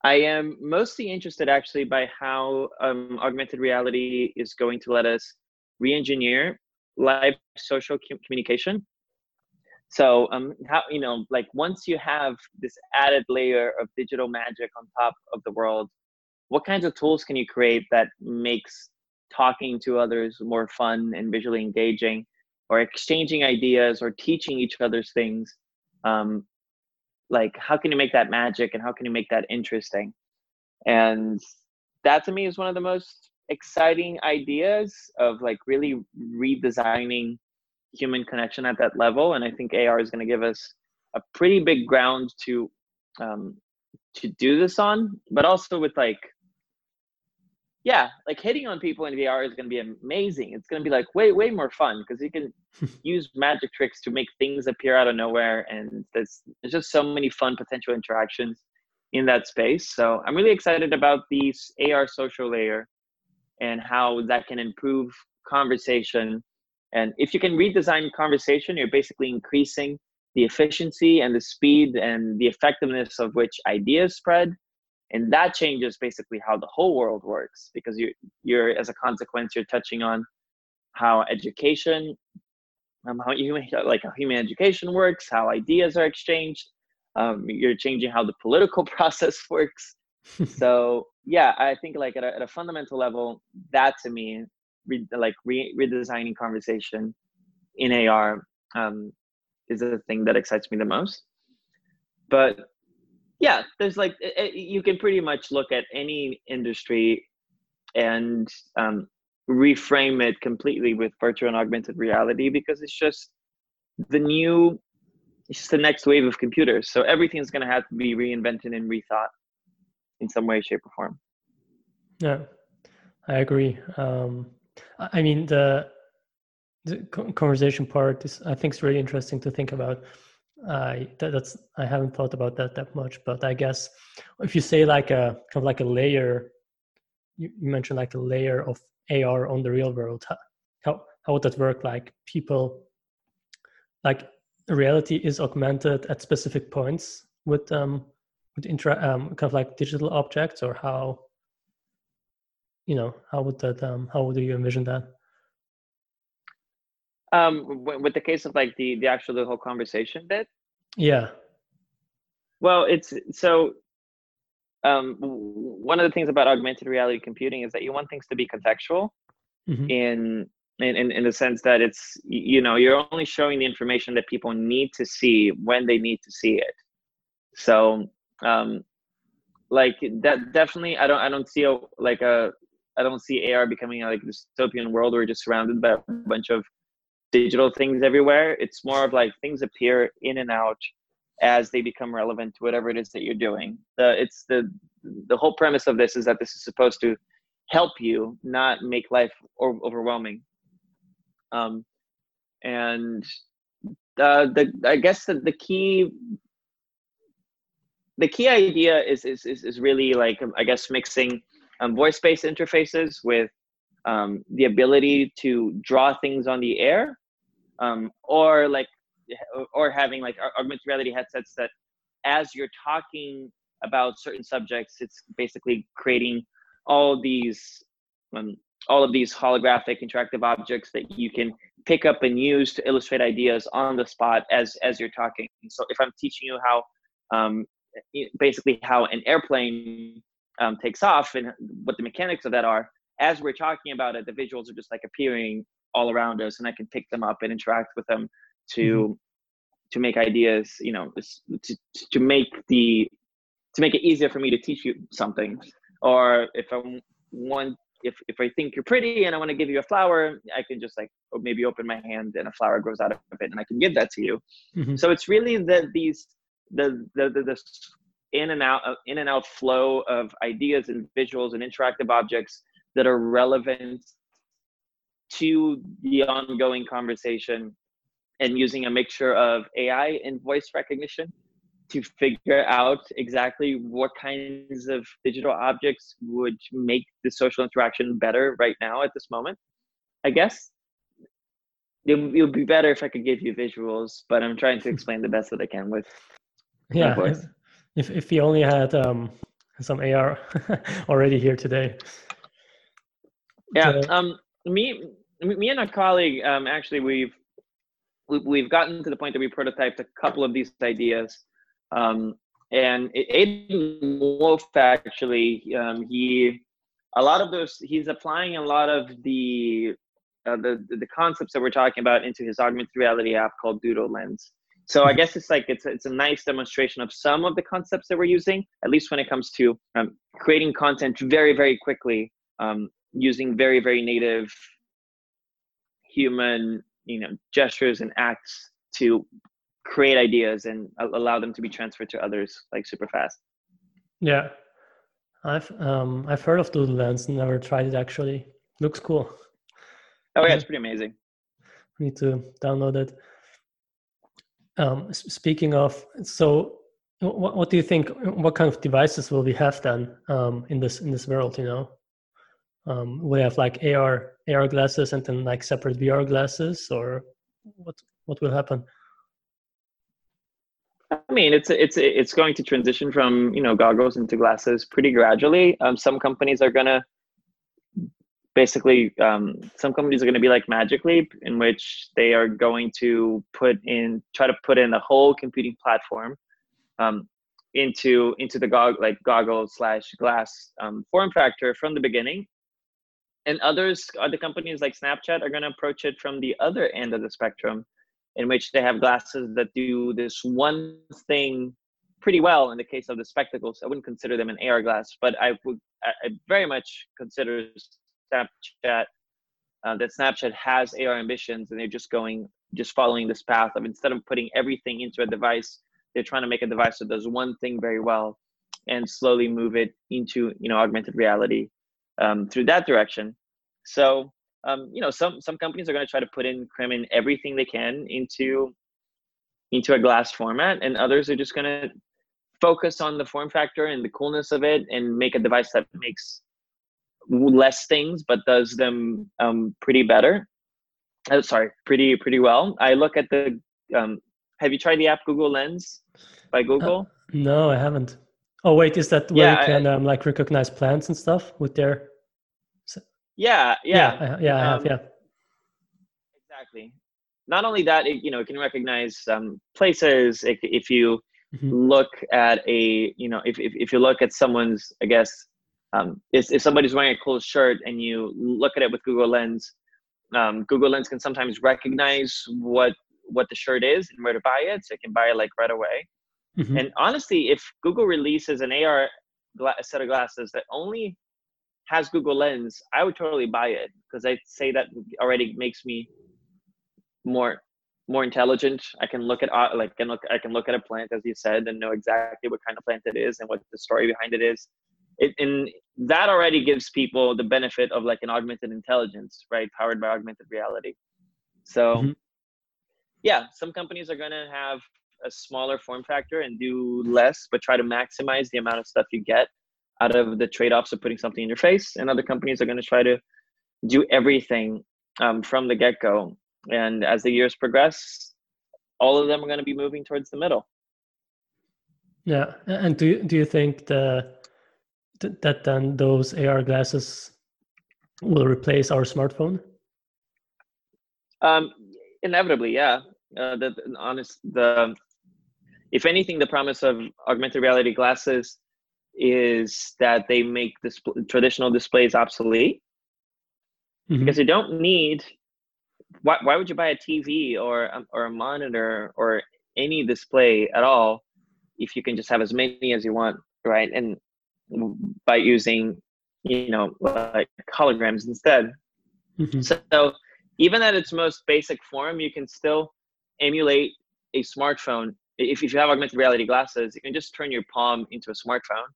Speaker 2: I am mostly interested actually by how um, augmented reality is going to let us re-engineer live social communication. So, um, how you know, like once you have this added layer of digital magic on top of the world, what kinds of tools can you create that makes talking to others more fun and visually engaging or exchanging ideas or teaching each other's things um, like how can you make that magic and how can you make that interesting? And that to me is one of the most exciting ideas of like really redesigning human connection at that level and i think ar is going to give us a pretty big ground to um, to do this on but also with like yeah, like hitting on people in VR is going to be amazing. It's going to be like way, way more fun because you can use magic tricks to make things appear out of nowhere. And there's, there's just so many fun potential interactions in that space. So I'm really excited about the AR social layer and how that can improve conversation. And if you can redesign conversation, you're basically increasing the efficiency and the speed and the effectiveness of which ideas spread and that changes basically how the whole world works because you you're as a consequence you're touching on how education, um, how human like how human education works, how ideas are exchanged. Um, you're changing how the political process works. so yeah, I think like at a, at a fundamental level, that to me, re, like re, redesigning conversation in AR um, is the thing that excites me the most. But yeah, there's like you can pretty much look at any industry and um, reframe it completely with virtual and augmented reality because it's just the new it's just the next wave of computers so everything's going to have to be reinvented and rethought in some way shape or form.
Speaker 1: Yeah i agree um, i mean the the conversation part is i think is really interesting to think about I that, that's I haven't thought about that that much, but I guess if you say like a kind of like a layer, you, you mentioned like a layer of AR on the real world. How how would that work? Like people, like reality is augmented at specific points with um with intra um kind of like digital objects, or how you know how would that um how would you envision that?
Speaker 2: Um, with the case of like the the actual the whole conversation bit.
Speaker 1: Yeah.
Speaker 2: Well, it's so um, one of the things about augmented reality computing is that you want things to be contextual mm-hmm. in, in in the sense that it's you know you're only showing the information that people need to see when they need to see it so um like that definitely i don't i don't see a like a i don't see ar becoming like a, like dystopian world where you're just surrounded by a bunch of digital things everywhere it's more of like things appear in and out as they become relevant to whatever it is that you're doing. The it's the the whole premise of this is that this is supposed to help you, not make life overwhelming. Um, and uh, the I guess the, the key the key idea is is is, is really like I guess mixing um, voice-based interfaces with um, the ability to draw things on the air, um, or like or having like augmented reality headsets that as you're talking about certain subjects it's basically creating all these um, all of these holographic interactive objects that you can pick up and use to illustrate ideas on the spot as as you're talking. So if i'm teaching you how um, basically how an airplane um, takes off and what the mechanics of that are as we're talking about it the visuals are just like appearing all around us and i can pick them up and interact with them to mm-hmm. to make ideas you know to, to make the to make it easier for me to teach you something or if i want if if i think you're pretty and i want to give you a flower i can just like maybe open my hand and a flower grows out of it and i can give that to you mm-hmm. so it's really the these the the the, the in and out in and out flow of ideas and visuals and interactive objects that are relevant to the ongoing conversation and using a mixture of AI and voice recognition to figure out exactly what kinds of digital objects would make the social interaction better right now at this moment. I guess it, it would be better if I could give you visuals, but I'm trying to explain the best that I can with
Speaker 1: yeah. If, if if we only had um, some AR already here today.
Speaker 2: Yeah. um. Me me and a colleague um actually we've we've gotten to the point that we prototyped a couple of these ideas. Um, and Aidan Wolf actually, um, he, a lot of those, he's applying a lot of the, uh, the, the concepts that we're talking about into his augmented reality app called Doodle Lens. So I guess it's like it's it's a nice demonstration of some of the concepts that we're using, at least when it comes to um, creating content very very quickly, um, using very very native human you know gestures and acts to create ideas and allow them to be transferred to others like super fast.
Speaker 1: Yeah. I've um i've heard of doodle lens never tried it actually. Looks cool.
Speaker 2: Oh yeah it's pretty amazing.
Speaker 1: Need to download it. Um speaking of so what, what do you think what kind of devices will we have then um in this in this world you know um, we have like AR AR glasses and then like separate VR glasses, or what what will happen?
Speaker 2: I mean, it's it's it's going to transition from you know goggles into glasses pretty gradually. Um, some companies are gonna basically um, some companies are going to be like Magic Leap, in which they are going to put in try to put in a whole computing platform um, into into the gog like goggle slash glass um, form factor from the beginning. And others, other companies like Snapchat, are going to approach it from the other end of the spectrum, in which they have glasses that do this one thing pretty well. In the case of the spectacles, I wouldn't consider them an AR glass, but I would I very much consider Snapchat uh, that Snapchat has AR ambitions, and they're just going just following this path of instead of putting everything into a device, they're trying to make a device that does one thing very well, and slowly move it into you know augmented reality um, through that direction. So um, you know some some companies are going to try to put in cram in everything they can into into a glass format, and others are just going to focus on the form factor and the coolness of it and make a device that makes less things but does them um, pretty better. Uh, sorry pretty pretty well. I look at the um, have you tried the app google lens by uh, google? uh,
Speaker 1: no i haven't. Oh wait is that where yeah, you can I, um, like recognize plants and stuff with their
Speaker 2: yeah
Speaker 1: yeah yeah i, yeah, I have um, yeah
Speaker 2: exactly not only that it, you know it can recognize um, places if, if you mm-hmm. look at a you know if, if, if you look at someone's i guess um, if, if somebody's wearing a cool shirt and you look at it with google lens um, google lens can sometimes recognize what what the shirt is and where to buy it so it can buy it like right away mm-hmm. and honestly if google releases an ar gla- set of glasses that only has google lens i would totally buy it because I'd say that already makes me more more intelligent. I can look at uh, like can look I can look at a plant as you said and know exactly what kind of plant it is and what the story behind it is. It, and that already gives people the benefit of like an augmented intelligence, right? Powered by augmented reality. So, mm-hmm. yeah, some companies are going to have a smaller form factor and do less, but try to maximize the amount of stuff you get out of the trade offs of putting something in your face. And other companies are going to try to do everything um, from the get go and as the years progress all of them are going to be moving towards the middle.
Speaker 1: Yeah and do you, do you think the that then those ar glasses will replace our smartphone?
Speaker 2: Um inevitably yeah. Uh, the, the honest the if anything the promise of augmented reality glasses is that they make this traditional displays obsolete mm-hmm. because you don't need why, why would you buy a TV or or a monitor or any display at all if you can just have as many as you want, right? And by using, you know, like holograms instead. Mm-hmm. So even at its most basic form, you can still emulate a smartphone. If, if you have augmented reality glasses, you can just turn your palm into a smartphone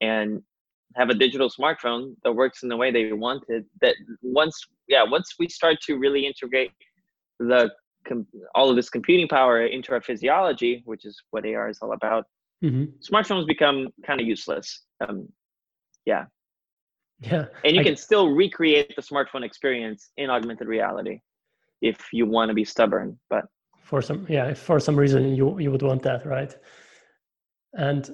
Speaker 2: and have a digital smartphone that works in the way they wanted that once yeah once we start to really integrate the all of this computing power into our physiology which is what ar is all about mm-hmm. smartphones become kind of useless um, yeah
Speaker 1: yeah
Speaker 2: and you I, can still recreate the smartphone experience in augmented reality if you want to be stubborn but
Speaker 1: for some yeah for some reason you you would want that right and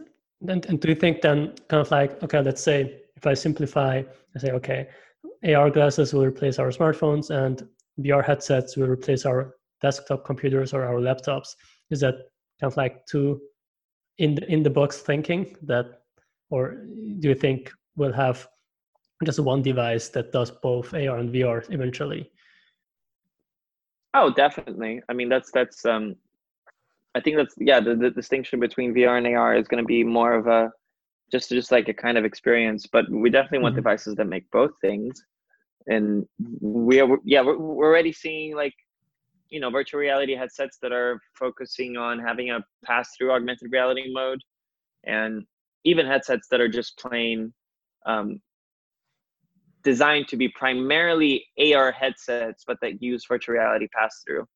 Speaker 1: and, and do you think then kind of like okay let's say if i simplify i say okay ar glasses will replace our smartphones and vr headsets will replace our desktop computers or our laptops. Is that kind of like too in the, in the box thinking that or do you think we'll have just one device that does both ar and vr eventually?
Speaker 2: Oh definitely. I mean that's that's um I think that's yeah. The, the distinction between VR and AR is going to be more of a just just like a kind of experience. But we definitely want mm-hmm. devices that make both things. And we are yeah we're, we're already seeing like you know virtual reality headsets that are focusing on having a pass through augmented reality mode, and even headsets that are just plain um, designed to be primarily AR headsets, but that use virtual reality pass through.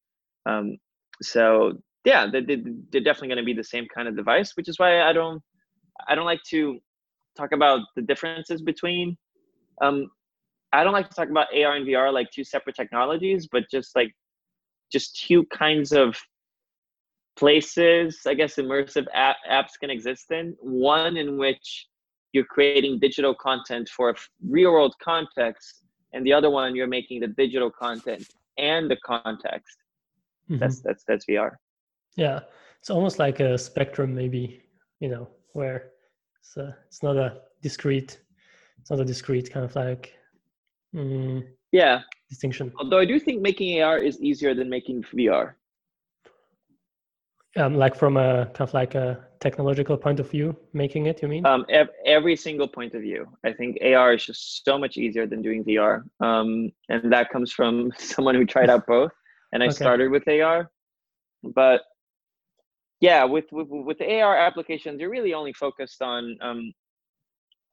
Speaker 2: Um, so yeah, they, they, they're definitely going to be the same kind of device, which is why I don't I don't like to talk about the differences between. Um, I don't like to talk about AR and VR like two separate technologies, but just like just two kinds of places I guess immersive app, apps can exist in. One in which you're creating digital content for a real world context and the other one you're making the digital content and the context. Mm-hmm. That's that's that's VR.
Speaker 1: Yeah, it's almost like a spectrum, maybe you know, where it's a, it's not a discrete, it's not a discrete kind of like.
Speaker 2: Mm, yeah.
Speaker 1: Distinction.
Speaker 2: Although I do think making AR is easier than making VR.
Speaker 1: Um, like from a kind of like a technological point of view, making it, you mean?
Speaker 2: Um, ev- every single point of view. I think AR is just so much easier than doing VR. Um, and that comes from someone who tried out both. And I okay. started with AR. But yeah, with, with, with AR applications, you're really only focused on um,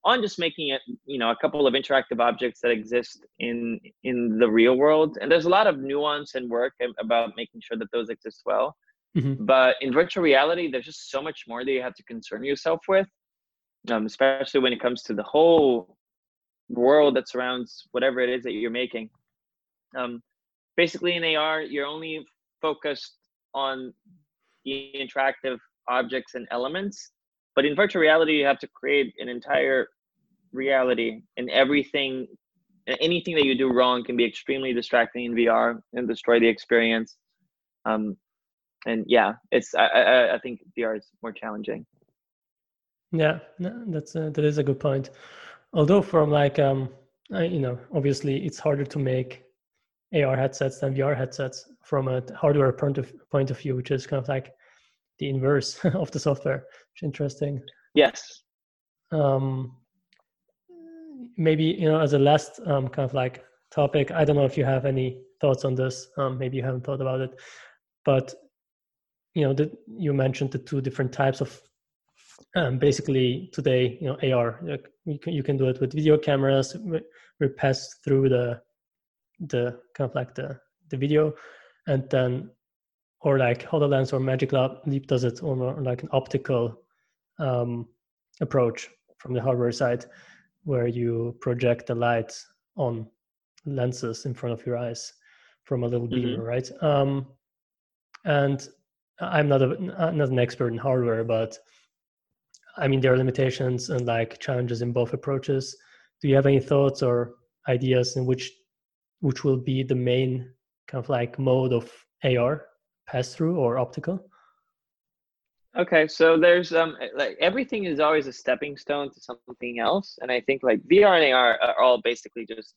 Speaker 2: on just making it you know a couple of interactive objects that exist in in the real world and there's a lot of nuance and work about making sure that those exist well mm-hmm. but in virtual reality there's just so much more that you have to concern yourself with um, especially when it comes to the whole world that surrounds whatever it is that you're making um, basically in ar you're only focused on interactive objects and elements but in virtual reality you have to create an entire reality and everything anything that you do wrong can be extremely distracting in VR and destroy the experience. Um, and yeah, it's I, I, I think VR is more challenging.
Speaker 1: Yeah, that's a, that is a good point. Although from like um, I, you know, obviously it's harder to make AR headsets than VR headsets from a hardware point of point of view, which is kind of like the inverse of the software. Which is interesting.
Speaker 2: Yes.
Speaker 1: Um, maybe you know as a last um, kind of like topic i don't know if you have any thoughts on this um, maybe you haven't thought about it but you know that you mentioned the two different types of um, basically today you know ar you can, you can do it with video cameras we pass through the the kind of like the the video and then or like hololens or magic leap does it on like an optical um, approach from the hardware side where you project the light on lenses in front of your eyes from a little beamer, mm-hmm. right? Um, and I'm not a not an expert in hardware, but I mean there are limitations and like challenges in both approaches. Do you have any thoughts or ideas in which which will be the main kind of like mode of AR pass through or optical?
Speaker 2: Okay, so there's um like everything is always a stepping stone to something else, and I think like VR and AR are all basically just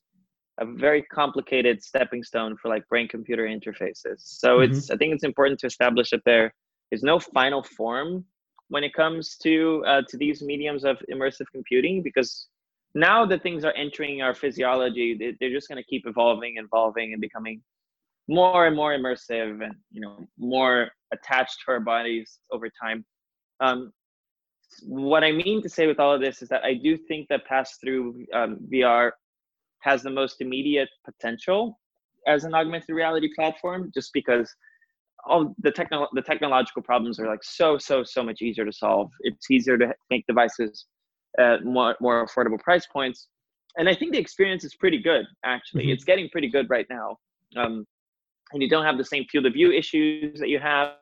Speaker 2: a very complicated stepping stone for like brain computer interfaces. So mm-hmm. it's I think it's important to establish that there is no final form when it comes to uh, to these mediums of immersive computing because now that things are entering our physiology, they're just going to keep evolving, evolving, and becoming more and more immersive and you know more attached to our bodies over time. Um, what i mean to say with all of this is that i do think that pass through um, vr has the most immediate potential as an augmented reality platform just because all the techno- the technological problems are like so so so much easier to solve. It's easier to make devices at more more affordable price points and i think the experience is pretty good actually mm-hmm. it's getting pretty good right now um, and you don't have the same field of view issues that you have.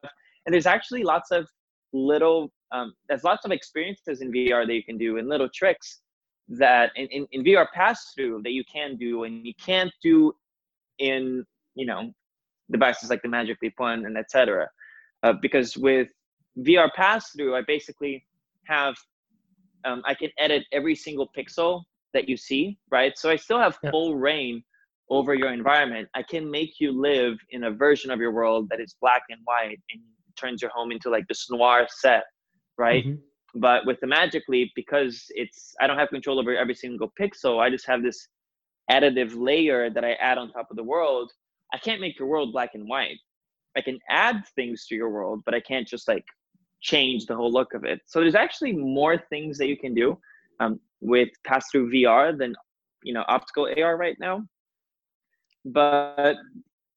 Speaker 2: And there's actually lots of little, um, there's lots of experiences in VR that you can do and little tricks that in, in, in VR pass through that you can do and you can't do in, you know, devices like the Magic Leap One and etc. Uh, because with VR pass through, I basically have, um, I can edit every single pixel that you see, right? So I still have full rein over your environment. I can make you live in a version of your world that is black and white and turns your home into like this noir set, right? Mm-hmm. But with the Magic Leap, because it's I don't have control over every single pixel, I just have this additive layer that I add on top of the world. I can't make your world black and white. I can add things to your world, but I can't just like change the whole look of it. So there's actually more things that you can do um, with pass through VR than you know optical AR right now but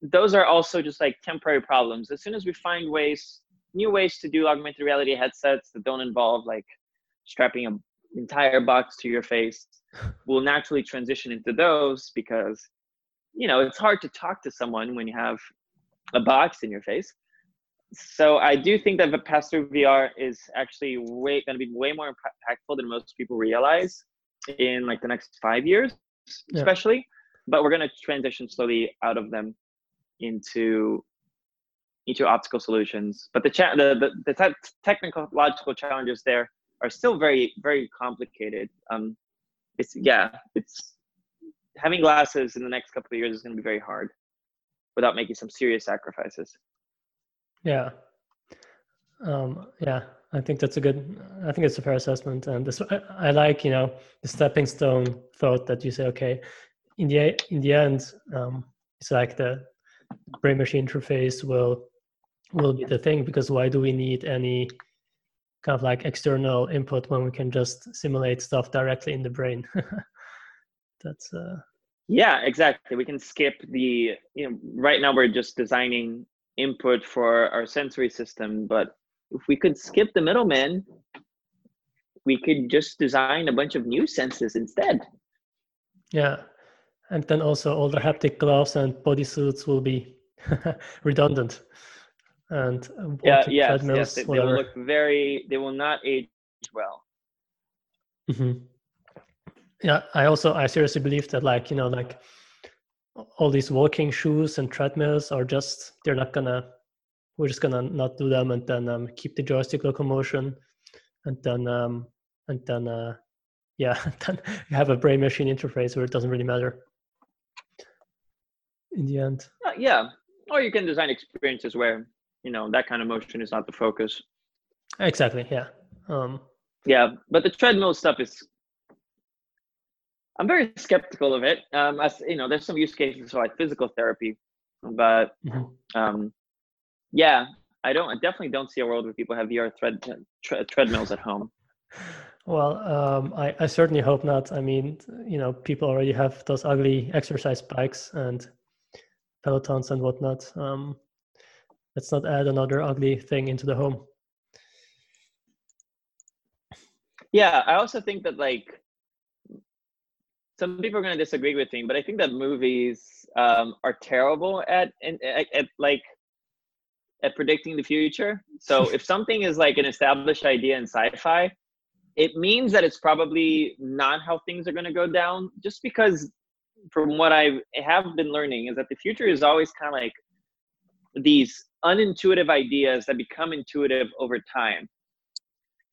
Speaker 2: those are also just like temporary problems. As soon as we find ways, new ways to do augmented reality headsets that don't involve like strapping an entire box to your face, we'll naturally transition into those because you know it's hard to talk to someone when you have a box in your face. So I do think that the pass-through VR is actually way going to be way more impactful than most people realize in like the next five years, especially. But we're going to transition slowly out of them into into optical solutions. But the cha- the the, the te- technical logical challenges there are still very very complicated. Um, it's yeah, it's having glasses in the next couple of years is going to be very hard without making some serious sacrifices.
Speaker 1: Yeah. Um, yeah, I think that's a good. I think it's a fair assessment, and this, I, I like you know the stepping stone thought that you say, okay, in the in the end, um, it's like the brain machine interface will will be the thing because why do we need any kind of like external input when we can just simulate stuff directly in the brain that's uh
Speaker 2: yeah exactly we can skip the you know right now we're just designing input for our sensory system but if we could skip the middleman we could just design a bunch of new senses instead
Speaker 1: yeah and then also all the haptic gloves and bodysuits will be redundant and
Speaker 2: yeah yes, yes. They, will look very they will not age well
Speaker 1: mm-hmm. yeah i also i seriously believe that like you know like all these walking shoes and treadmills are just they're not gonna we're just gonna not do them and then um, keep the joystick locomotion and then um and then uh yeah then you have a brain machine interface where it doesn't really matter. In the end.
Speaker 2: Uh, yeah. Or you can design experiences where you know that kind of motion is not the focus.
Speaker 1: Exactly yeah. Um
Speaker 2: yeah but the treadmill stuff is i'm very skeptical of it. Um as you know there's some use cases for like physical therapy but mm-hmm. um yeah i don't i definitely don't see a world where people have vr thread tre- treadmills at home.
Speaker 1: Well um I, I certainly hope not. I mean you know people already have those ugly exercise bikes and pelotons and whatnot. Um let's not add another ugly thing into the home.
Speaker 2: Yeah i also think that like some people are going to disagree with me but i think that movies um, are terrible at, at, at like at predicting the future so if something is like an established idea in sci-fi it means that it's probably not how things are going to go down just because from what i have been learning is that the future is always kind of like these unintuitive ideas that become intuitive over time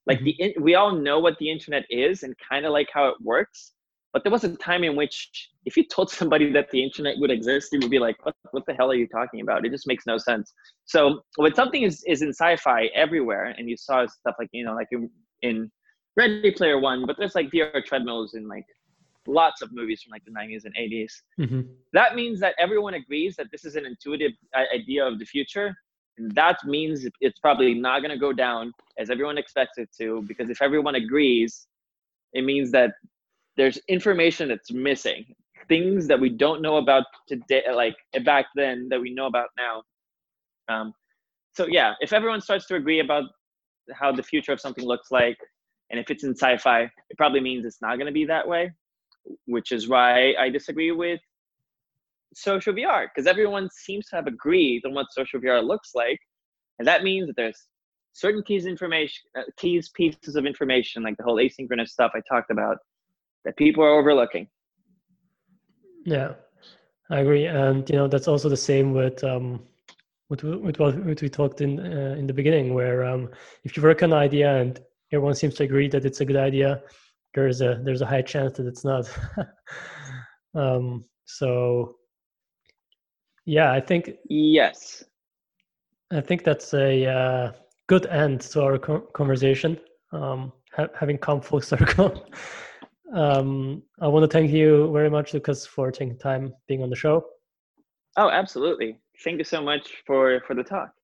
Speaker 2: like the mm-hmm. we all know what the internet is and kind of like how it works but there was a time in which if you told somebody that the internet would exist they would be like what, what the hell are you talking about it just makes no sense so when something is, is in sci-fi everywhere and you saw stuff like you know like in, in ready player one but there's like vr treadmills in like lots of movies from like the 90s and 80s. Mm-hmm. That means that everyone agrees that this is an intuitive idea of the future. And that means it's probably not going to go down as everyone expects it to, because if everyone agrees, it means that there's information that's missing, things that we don't know about today, like back then that we know about now. Um, so yeah, if everyone starts to agree about how the future of something looks like, and if it's in sci-fi, it probably means it's not going to be that way which is why I disagree with social VR because everyone seems to have agreed on what social VR looks like, and that means that there's certain keys information, uh, keys pieces of information like the whole asynchronous stuff I talked about that people are overlooking.
Speaker 1: Yeah, I agree, and you know that's also the same with um, with, with what we talked in uh, in the beginning, where um, if you work on an idea and everyone seems to agree that it's a good idea, there's a there's a high chance that it's not. um, so yeah, I think
Speaker 2: yes,
Speaker 1: I think that's a uh, good end to our conversation. Um, ha- having come full circle. um, I want to thank you very much, Lucas, for taking time being on the show.
Speaker 2: Oh, absolutely! Thank you so much for for the talk.